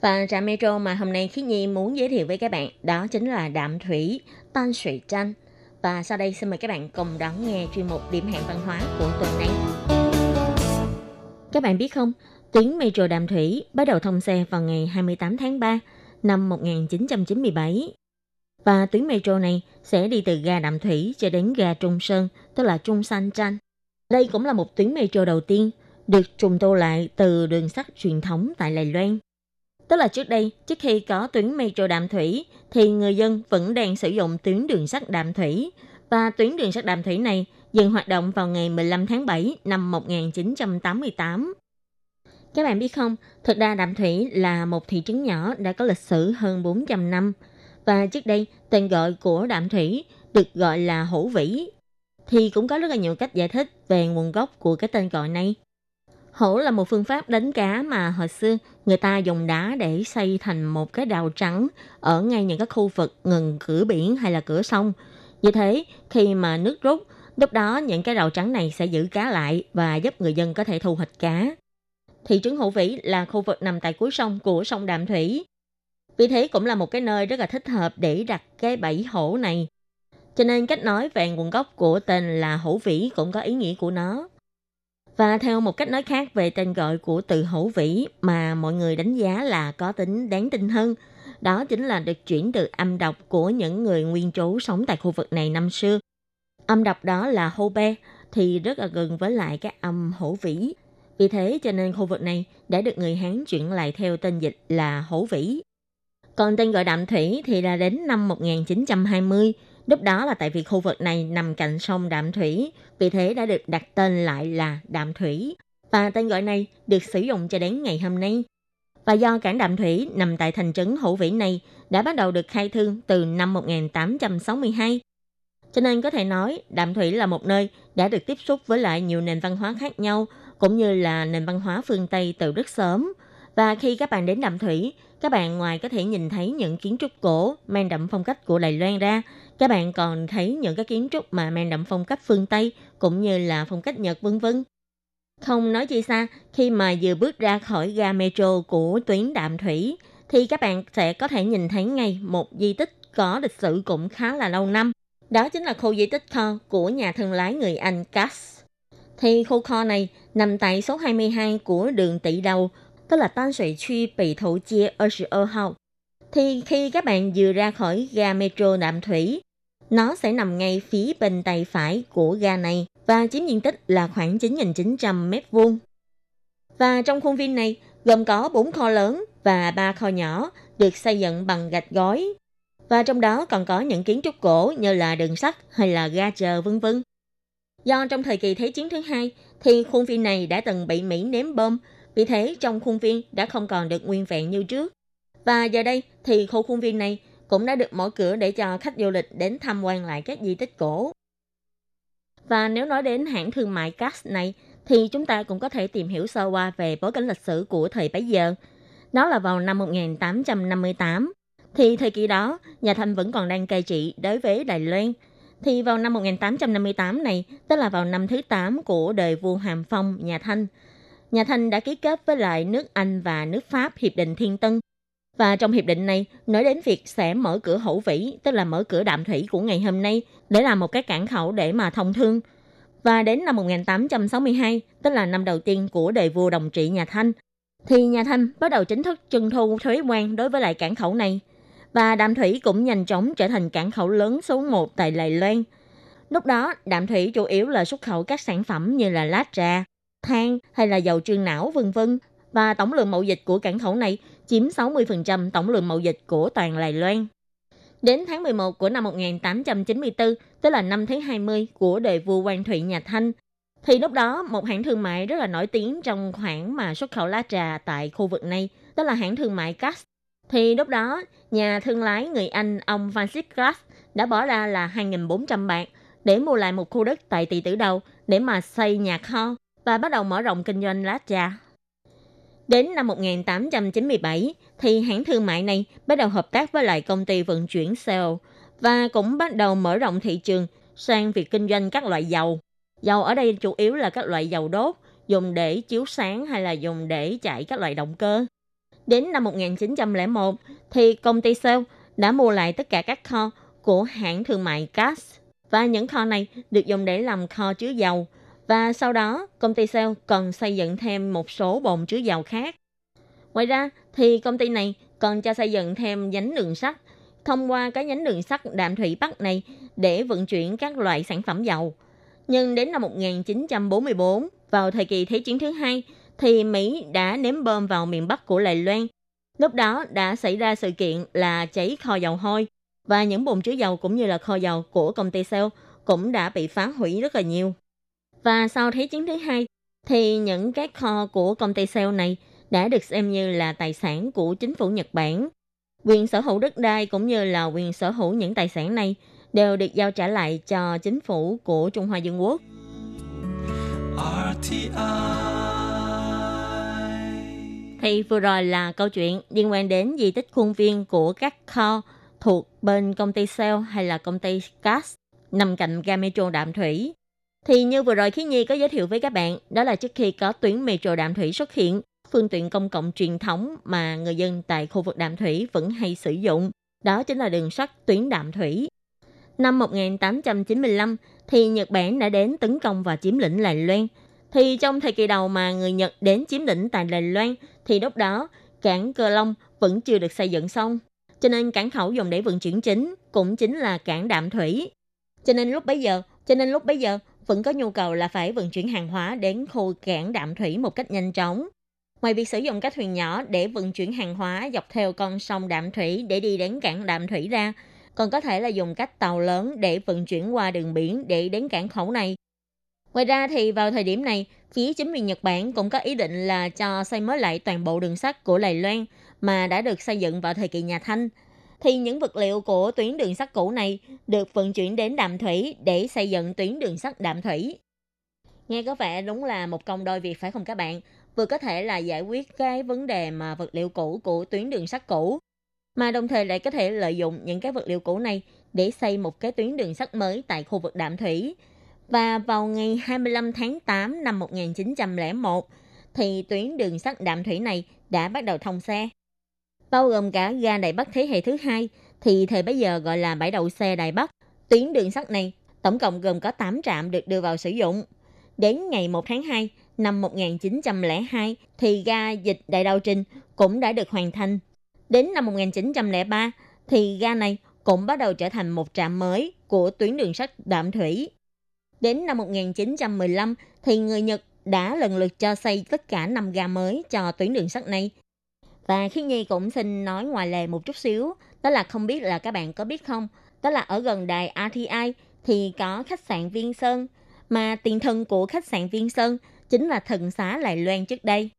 Và trạm metro mà hôm nay Khiết Nhi muốn giới thiệu với các bạn đó chính là Đạm Thủy, Tan Sủy Tranh. Và sau đây xin mời các bạn cùng đón nghe chuyên mục điểm hẹn văn hóa của tuần này. Các bạn biết không, tuyến metro Đạm Thủy bắt đầu thông xe vào ngày 28 tháng 3 năm 1997. Và tuyến metro này sẽ đi từ ga Đạm Thủy cho đến ga Trung Sơn, tức là Trung San Tranh. Đây cũng là một tuyến metro đầu tiên được trùng tu lại từ đường sắt truyền thống tại Đài Loan. Tức là trước đây, trước khi có tuyến metro Đạm Thủy, thì người dân vẫn đang sử dụng tuyến đường sắt Đạm Thủy. Và tuyến đường sắt Đạm Thủy này dừng hoạt động vào ngày 15 tháng 7 năm 1988. Các bạn biết không, thực ra Đạm Thủy là một thị trấn nhỏ đã có lịch sử hơn 400 năm. Và trước đây, tên gọi của Đạm Thủy được gọi là Hổ Vĩ. Thì cũng có rất là nhiều cách giải thích về nguồn gốc của cái tên gọi này. Hổ là một phương pháp đánh cá mà hồi xưa người ta dùng đá để xây thành một cái đào trắng ở ngay những cái khu vực ngừng cửa biển hay là cửa sông. Vì thế, khi mà nước rút, lúc đó những cái rào trắng này sẽ giữ cá lại và giúp người dân có thể thu hoạch cá. Thị trấn Hữu Vĩ là khu vực nằm tại cuối sông của sông Đạm Thủy. Vì thế cũng là một cái nơi rất là thích hợp để đặt cái bẫy hổ này. Cho nên cách nói về nguồn gốc của tên là Hữu Vĩ cũng có ý nghĩa của nó. Và theo một cách nói khác về tên gọi của từ hữu vĩ mà mọi người đánh giá là có tính đáng tin hơn, đó chính là được chuyển từ âm đọc của những người nguyên trú sống tại khu vực này năm xưa. Âm đọc đó là hô bê, thì rất là gần với lại cái âm hữu vĩ. Vì thế cho nên khu vực này đã được người Hán chuyển lại theo tên dịch là hữu vĩ. Còn tên gọi đạm thủy thì là đến năm 1920, Lúc đó là tại vì khu vực này nằm cạnh sông Đạm Thủy, vì thế đã được đặt tên lại là Đạm Thủy. Và tên gọi này được sử dụng cho đến ngày hôm nay. Và do cảng Đạm Thủy nằm tại thành trấn Hữu Vĩ này đã bắt đầu được khai thương từ năm 1862. Cho nên có thể nói Đạm Thủy là một nơi đã được tiếp xúc với lại nhiều nền văn hóa khác nhau, cũng như là nền văn hóa phương Tây từ rất sớm. Và khi các bạn đến Đạm Thủy, các bạn ngoài có thể nhìn thấy những kiến trúc cổ mang đậm phong cách của Đài Loan ra, các bạn còn thấy những cái kiến trúc mà mang đậm phong cách phương Tây cũng như là phong cách Nhật vân vân. Không nói chi xa, khi mà vừa bước ra khỏi ga metro của tuyến Đạm Thủy, thì các bạn sẽ có thể nhìn thấy ngay một di tích có lịch sử cũng khá là lâu năm. Đó chính là khu di tích kho của nhà thương lái người Anh Cass. Thì khu kho này nằm tại số 22 của đường Tỷ Đầu, tức là Tan Sủy Truy Bị Thủ Chia 22号. Thì khi các bạn vừa ra khỏi ga metro Đạm Thủy, nó sẽ nằm ngay phía bên tay phải của ga này và chiếm diện tích là khoảng 9.900 mét vuông. Và trong khuôn viên này gồm có 4 kho lớn và 3 kho nhỏ được xây dựng bằng gạch gói. Và trong đó còn có những kiến trúc cổ như là đường sắt hay là ga chờ vân vân. Do trong thời kỳ Thế chiến thứ hai thì khuôn viên này đã từng bị Mỹ ném bom, vì thế trong khuôn viên đã không còn được nguyên vẹn như trước. Và giờ đây thì khu khuôn viên này cũng đã được mở cửa để cho khách du lịch đến tham quan lại các di tích cổ. Và nếu nói đến hãng thương mại Cass này thì chúng ta cũng có thể tìm hiểu sơ qua về bối cảnh lịch sử của thời bấy giờ. Đó là vào năm 1858. Thì thời kỳ đó, nhà Thanh vẫn còn đang cai trị đối với Đài Loan. Thì vào năm 1858 này, tức là vào năm thứ 8 của đời vua Hàm Phong, nhà Thanh, nhà Thanh đã ký kết với lại nước Anh và nước Pháp Hiệp định Thiên Tân. Và trong hiệp định này, nói đến việc sẽ mở cửa hậu vĩ, tức là mở cửa đạm thủy của ngày hôm nay, để làm một cái cảng khẩu để mà thông thương. Và đến năm 1862, tức là năm đầu tiên của đời vua đồng trị nhà Thanh, thì nhà Thanh bắt đầu chính thức trưng thu thuế quan đối với lại cảng khẩu này. Và đạm thủy cũng nhanh chóng trở thành cảng khẩu lớn số 1 tại Lài Loan. Lúc đó, đạm thủy chủ yếu là xuất khẩu các sản phẩm như là lá trà, than hay là dầu trương não vân vân và tổng lượng mậu dịch của cảng khẩu này chiếm 60% tổng lượng mậu dịch của toàn Đài Loan. Đến tháng 11 của năm 1894, tức là năm thứ 20 của đời vua Quang Thụy nhà Thanh, thì lúc đó một hãng thương mại rất là nổi tiếng trong khoản mà xuất khẩu lá trà tại khu vực này, đó là hãng thương mại Cass. Thì lúc đó, nhà thương lái người Anh ông Francis Cass đã bỏ ra là 2.400 bạc để mua lại một khu đất tại tỷ tử đầu để mà xây nhà kho và bắt đầu mở rộng kinh doanh lá trà. Đến năm 1897 thì hãng thương mại này bắt đầu hợp tác với lại công ty vận chuyển Shell và cũng bắt đầu mở rộng thị trường sang việc kinh doanh các loại dầu. Dầu ở đây chủ yếu là các loại dầu đốt, dùng để chiếu sáng hay là dùng để chạy các loại động cơ. Đến năm 1901 thì công ty Shell đã mua lại tất cả các kho của hãng thương mại Cass và những kho này được dùng để làm kho chứa dầu và sau đó công ty Shell còn xây dựng thêm một số bồn chứa dầu khác. Ngoài ra thì công ty này còn cho xây dựng thêm nhánh đường sắt thông qua cái nhánh đường sắt đạm thủy Bắc này để vận chuyển các loại sản phẩm dầu. Nhưng đến năm 1944, vào thời kỳ Thế chiến thứ hai, thì Mỹ đã ném bom vào miền Bắc của Lài Loan. Lúc đó đã xảy ra sự kiện là cháy kho dầu hôi và những bồn chứa dầu cũng như là kho dầu của công ty Shell cũng đã bị phá hủy rất là nhiều. Và sau Thế chiến thứ hai, thì những cái kho của công ty Shell này đã được xem như là tài sản của chính phủ Nhật Bản. Quyền sở hữu đất đai cũng như là quyền sở hữu những tài sản này đều được giao trả lại cho chính phủ của Trung Hoa Dân Quốc. Thì vừa rồi là câu chuyện liên quan đến di tích khuôn viên của các kho thuộc bên công ty Shell hay là công ty Gas nằm cạnh ga metro Đạm Thủy. Thì như vừa rồi Khí Nhi có giới thiệu với các bạn, đó là trước khi có tuyến metro Đạm Thủy xuất hiện, phương tiện công cộng truyền thống mà người dân tại khu vực Đạm Thủy vẫn hay sử dụng, đó chính là đường sắt tuyến Đạm Thủy. Năm 1895 thì Nhật Bản đã đến tấn công và chiếm lĩnh Đài Loan. Thì trong thời kỳ đầu mà người Nhật đến chiếm lĩnh tại Đài Loan thì lúc đó cảng Cơ Long vẫn chưa được xây dựng xong. Cho nên cảng khẩu dùng để vận chuyển chính cũng chính là cảng Đạm Thủy. Cho nên lúc bấy giờ, cho nên lúc bấy giờ vẫn có nhu cầu là phải vận chuyển hàng hóa đến khu cảng Đạm Thủy một cách nhanh chóng. Ngoài việc sử dụng các thuyền nhỏ để vận chuyển hàng hóa dọc theo con sông Đạm Thủy để đi đến cảng Đạm Thủy ra, còn có thể là dùng các tàu lớn để vận chuyển qua đường biển để đến cảng khẩu này. Ngoài ra thì vào thời điểm này, phía chính quyền Nhật Bản cũng có ý định là cho xây mới lại toàn bộ đường sắt của Đài Loan mà đã được xây dựng vào thời kỳ nhà Thanh. Thì những vật liệu của tuyến đường sắt cũ này được vận chuyển đến Đạm Thủy để xây dựng tuyến đường sắt Đạm Thủy. Nghe có vẻ đúng là một công đôi việc phải không các bạn? Vừa có thể là giải quyết cái vấn đề mà vật liệu cũ của tuyến đường sắt cũ, mà đồng thời lại có thể lợi dụng những cái vật liệu cũ này để xây một cái tuyến đường sắt mới tại khu vực Đạm Thủy. Và vào ngày 25 tháng 8 năm 1901, thì tuyến đường sắt Đạm Thủy này đã bắt đầu thông xe. Bao gồm cả ga Đài Bắc thế hệ thứ hai, thì thời bấy giờ gọi là bãi đậu xe Đài Bắc. Tuyến đường sắt này tổng cộng gồm có 8 trạm được đưa vào sử dụng. Đến ngày 1 tháng 2 năm 1902 thì ga dịch Đại Đào Trình cũng đã được hoàn thành. Đến năm 1903 thì ga này cũng bắt đầu trở thành một trạm mới của tuyến đường sắt Đạm Thủy. Đến năm 1915 thì người Nhật đã lần lượt cho xây tất cả 5 ga mới cho tuyến đường sắt này. Và khi Nhi cũng xin nói ngoài lề một chút xíu, Đó là không biết là các bạn có biết không? Đó là ở gần đài RTI thì có khách sạn Viên Sơn, mà tiền thân của khách sạn Viên Sơn chính là thần xá Lài Loan trước đây.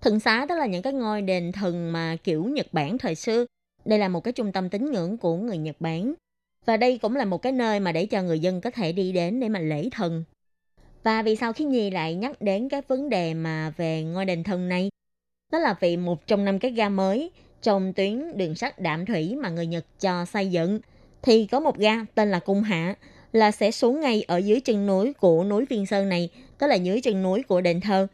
Thần xá đó là những cái ngôi đền thần mà kiểu Nhật Bản thời xưa. Đây là một cái trung tâm tín ngưỡng của người Nhật Bản. Và đây cũng là một cái nơi mà để cho người dân có thể đi đến để mà lễ thần. Và vì sao khi Nhi lại nhắc đến cái vấn đề mà về ngôi đền thần này? Đó là vì một trong năm cái ga mới trong tuyến đường sắt đạm thủy mà người Nhật cho xây dựng. Thì có một ga tên là Cung Hạ là sẽ xuống ngay ở dưới chân núi của núi Viên Sơn này, tức là dưới chân núi của đền thờ.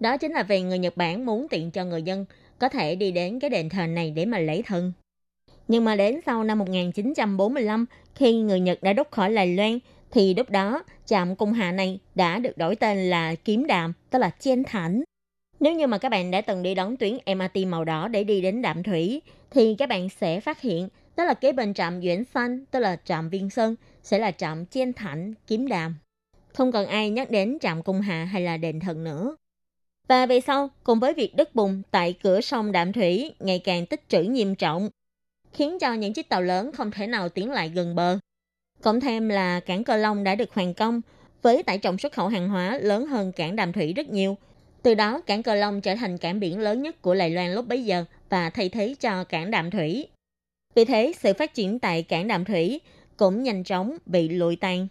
Đó chính là vì người Nhật Bản muốn tiện cho người dân có thể đi đến cái đền thờ này để mà lễ thần. Nhưng mà đến sau năm 1945, khi người Nhật đã đốt khỏi Lài Loan, thì lúc đó trạm cung hạ này đã được đổi tên là Kiếm Đạm, tức là Chen Thảnh. Nếu như mà các bạn đã từng đi đón tuyến MRT màu đỏ để đi đến Đạm Thủy, thì các bạn sẽ phát hiện đó là kế bên trạm Duyển Xanh, tức là trạm Viên Sơn, sẽ là trạm Chen Thảnh, Kiếm đàm, Không cần ai nhắc đến trạm cung hạ hay là đền thần nữa. Và về sau, cùng với việc đất bùn tại cửa sông Đạm Thủy ngày càng tích trữ nghiêm trọng, khiến cho những chiếc tàu lớn không thể nào tiến lại gần bờ. Cộng thêm là cảng cơ Long đã được hoàn công với tải trọng xuất khẩu hàng hóa lớn hơn cảng Đàm Thủy rất nhiều. Từ đó, cảng Cờ Long trở thành cảng biển lớn nhất của Đài Loan lúc bấy giờ và thay thế cho cảng Đàm Thủy. Vì thế, sự phát triển tại cảng Đàm Thủy cũng nhanh chóng bị lụi tan.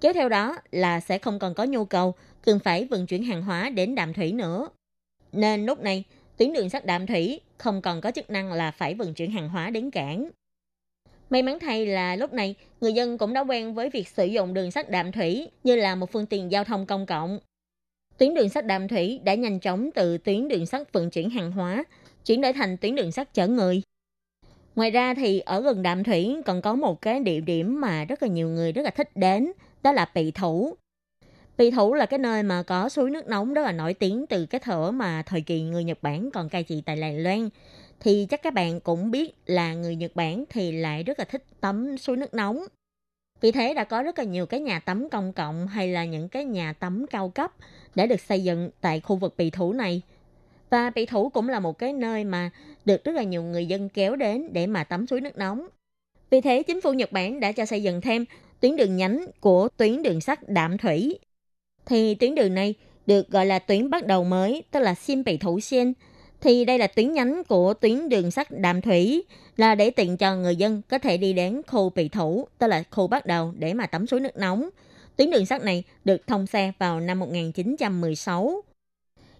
Kéo theo đó là sẽ không còn có nhu cầu cần phải vận chuyển hàng hóa đến Đàm Thủy nữa. Nên lúc này, tuyến đường sắt Đàm Thủy không còn có chức năng là phải vận chuyển hàng hóa đến cảng. May mắn thay là lúc này, người dân cũng đã quen với việc sử dụng đường sắt đạm thủy như là một phương tiện giao thông công cộng. Tuyến đường sắt đạm thủy đã nhanh chóng từ tuyến đường sắt vận chuyển hàng hóa, chuyển đổi thành tuyến đường sắt chở người. Ngoài ra thì ở gần đạm thủy còn có một cái địa điểm mà rất là nhiều người rất là thích đến, đó là Pị Thủ. Pị Thủ là cái nơi mà có suối nước nóng rất là nổi tiếng từ cái thở mà thời kỳ người Nhật Bản còn cai trị tại Đài Loan thì chắc các bạn cũng biết là người Nhật Bản thì lại rất là thích tắm suối nước nóng. Vì thế đã có rất là nhiều cái nhà tắm công cộng hay là những cái nhà tắm cao cấp đã được xây dựng tại khu vực Bị Thủ này. Và Bị Thủ cũng là một cái nơi mà được rất là nhiều người dân kéo đến để mà tắm suối nước nóng. Vì thế chính phủ Nhật Bản đã cho xây dựng thêm tuyến đường nhánh của tuyến đường sắt Đạm Thủy. Thì tuyến đường này được gọi là tuyến bắt đầu mới, tức là Xin Bị Thủ Sen, thì đây là tuyến nhánh của tuyến đường sắt Đàm Thủy là để tiện cho người dân có thể đi đến khu bị thủ, tức là khu bắt đầu để mà tắm suối nước nóng. Tuyến đường sắt này được thông xe vào năm 1916.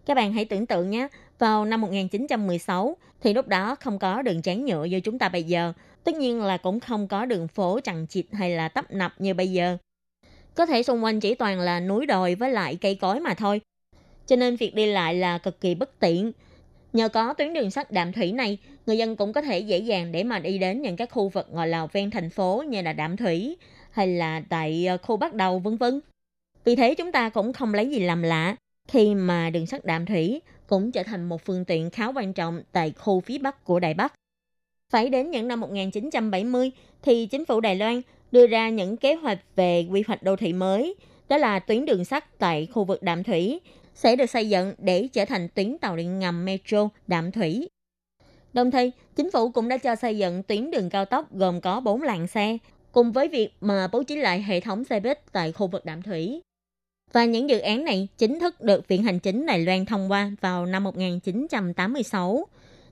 Các bạn hãy tưởng tượng nhé, vào năm 1916 thì lúc đó không có đường tráng nhựa như chúng ta bây giờ. Tất nhiên là cũng không có đường phố chằng chịt hay là tấp nập như bây giờ. Có thể xung quanh chỉ toàn là núi đồi với lại cây cối mà thôi. Cho nên việc đi lại là cực kỳ bất tiện. Nhờ có tuyến đường sắt đạm thủy này, người dân cũng có thể dễ dàng để mà đi đến những các khu vực ngoài là ven thành phố như là đạm thủy hay là tại ờ, khu bắt đầu vân vân. Vì thế chúng ta cũng không lấy gì làm lạ khi mà đường sắt đạm thủy cũng trở thành một phương tiện khá quan trọng tại khu phía bắc của Đài Bắc. Phải đến những năm 1970 thì chính phủ Đài Loan đưa ra những kế hoạch về quy hoạch đô thị mới, đó là tuyến đường sắt tại khu vực đạm thủy sẽ được xây dựng để trở thành tuyến tàu điện ngầm metro đạm thủy. Đồng thời, chính phủ cũng đã cho xây dựng tuyến đường cao tốc gồm có 4 làn xe, cùng với việc mà bố trí lại hệ thống xe buýt tại khu vực đạm thủy. Và những dự án này chính thức được Viện Hành Chính Đài Loan thông qua vào năm 1986.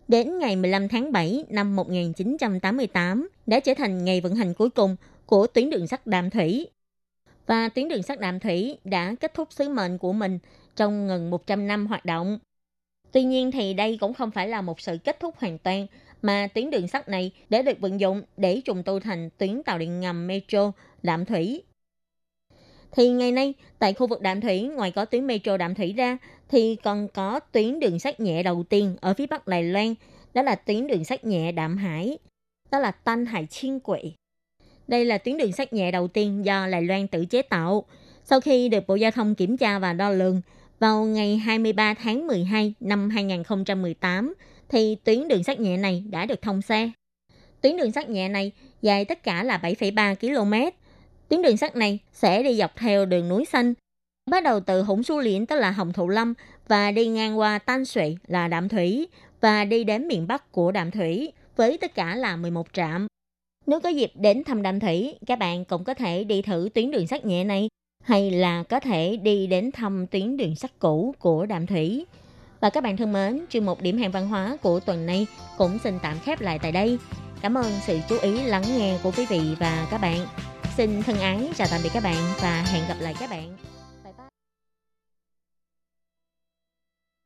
Đến ngày 15 tháng 7 năm 1988 đã trở thành ngày vận hành cuối cùng của tuyến đường sắt đạm thủy. Và tuyến đường sắt đạm thủy đã kết thúc sứ mệnh của mình trong gần 100 năm hoạt động. Tuy nhiên thì đây cũng không phải là một sự kết thúc hoàn toàn, mà tuyến đường sắt này đã được vận dụng để trùng tu thành tuyến tàu điện ngầm metro Đạm Thủy. Thì ngày nay, tại khu vực Đạm Thủy, ngoài có tuyến metro Đạm Thủy ra, thì còn có tuyến đường sắt nhẹ đầu tiên ở phía bắc Đài Loan, đó là tuyến đường sắt nhẹ Đạm Hải, đó là Tân Hải Chiên Quỷ. Đây là tuyến đường sắt nhẹ đầu tiên do Đài Loan tự chế tạo. Sau khi được Bộ Giao thông kiểm tra và đo lường, vào ngày 23 tháng 12 năm 2018 thì tuyến đường sắt nhẹ này đã được thông xe. Tuyến đường sắt nhẹ này dài tất cả là 7,3 km. Tuyến đường sắt này sẽ đi dọc theo đường núi xanh, bắt đầu từ Hùng Xu Liễn tức là Hồng Thụ Lâm và đi ngang qua Tan Sụy là Đạm Thủy và đi đến miền Bắc của Đạm Thủy với tất cả là 11 trạm. Nếu có dịp đến thăm đạm Thủy, các bạn cũng có thể đi thử tuyến đường sắt nhẹ này hay là có thể đi đến thăm tuyến đường sắt cũ của Đàm Thủy. Và các bạn thân mến, chuyên mục điểm hẹn văn hóa của tuần này cũng xin tạm khép lại tại đây. Cảm ơn sự chú ý lắng nghe của quý vị và các bạn. Xin thân ái chào tạm biệt các bạn và hẹn gặp lại các bạn.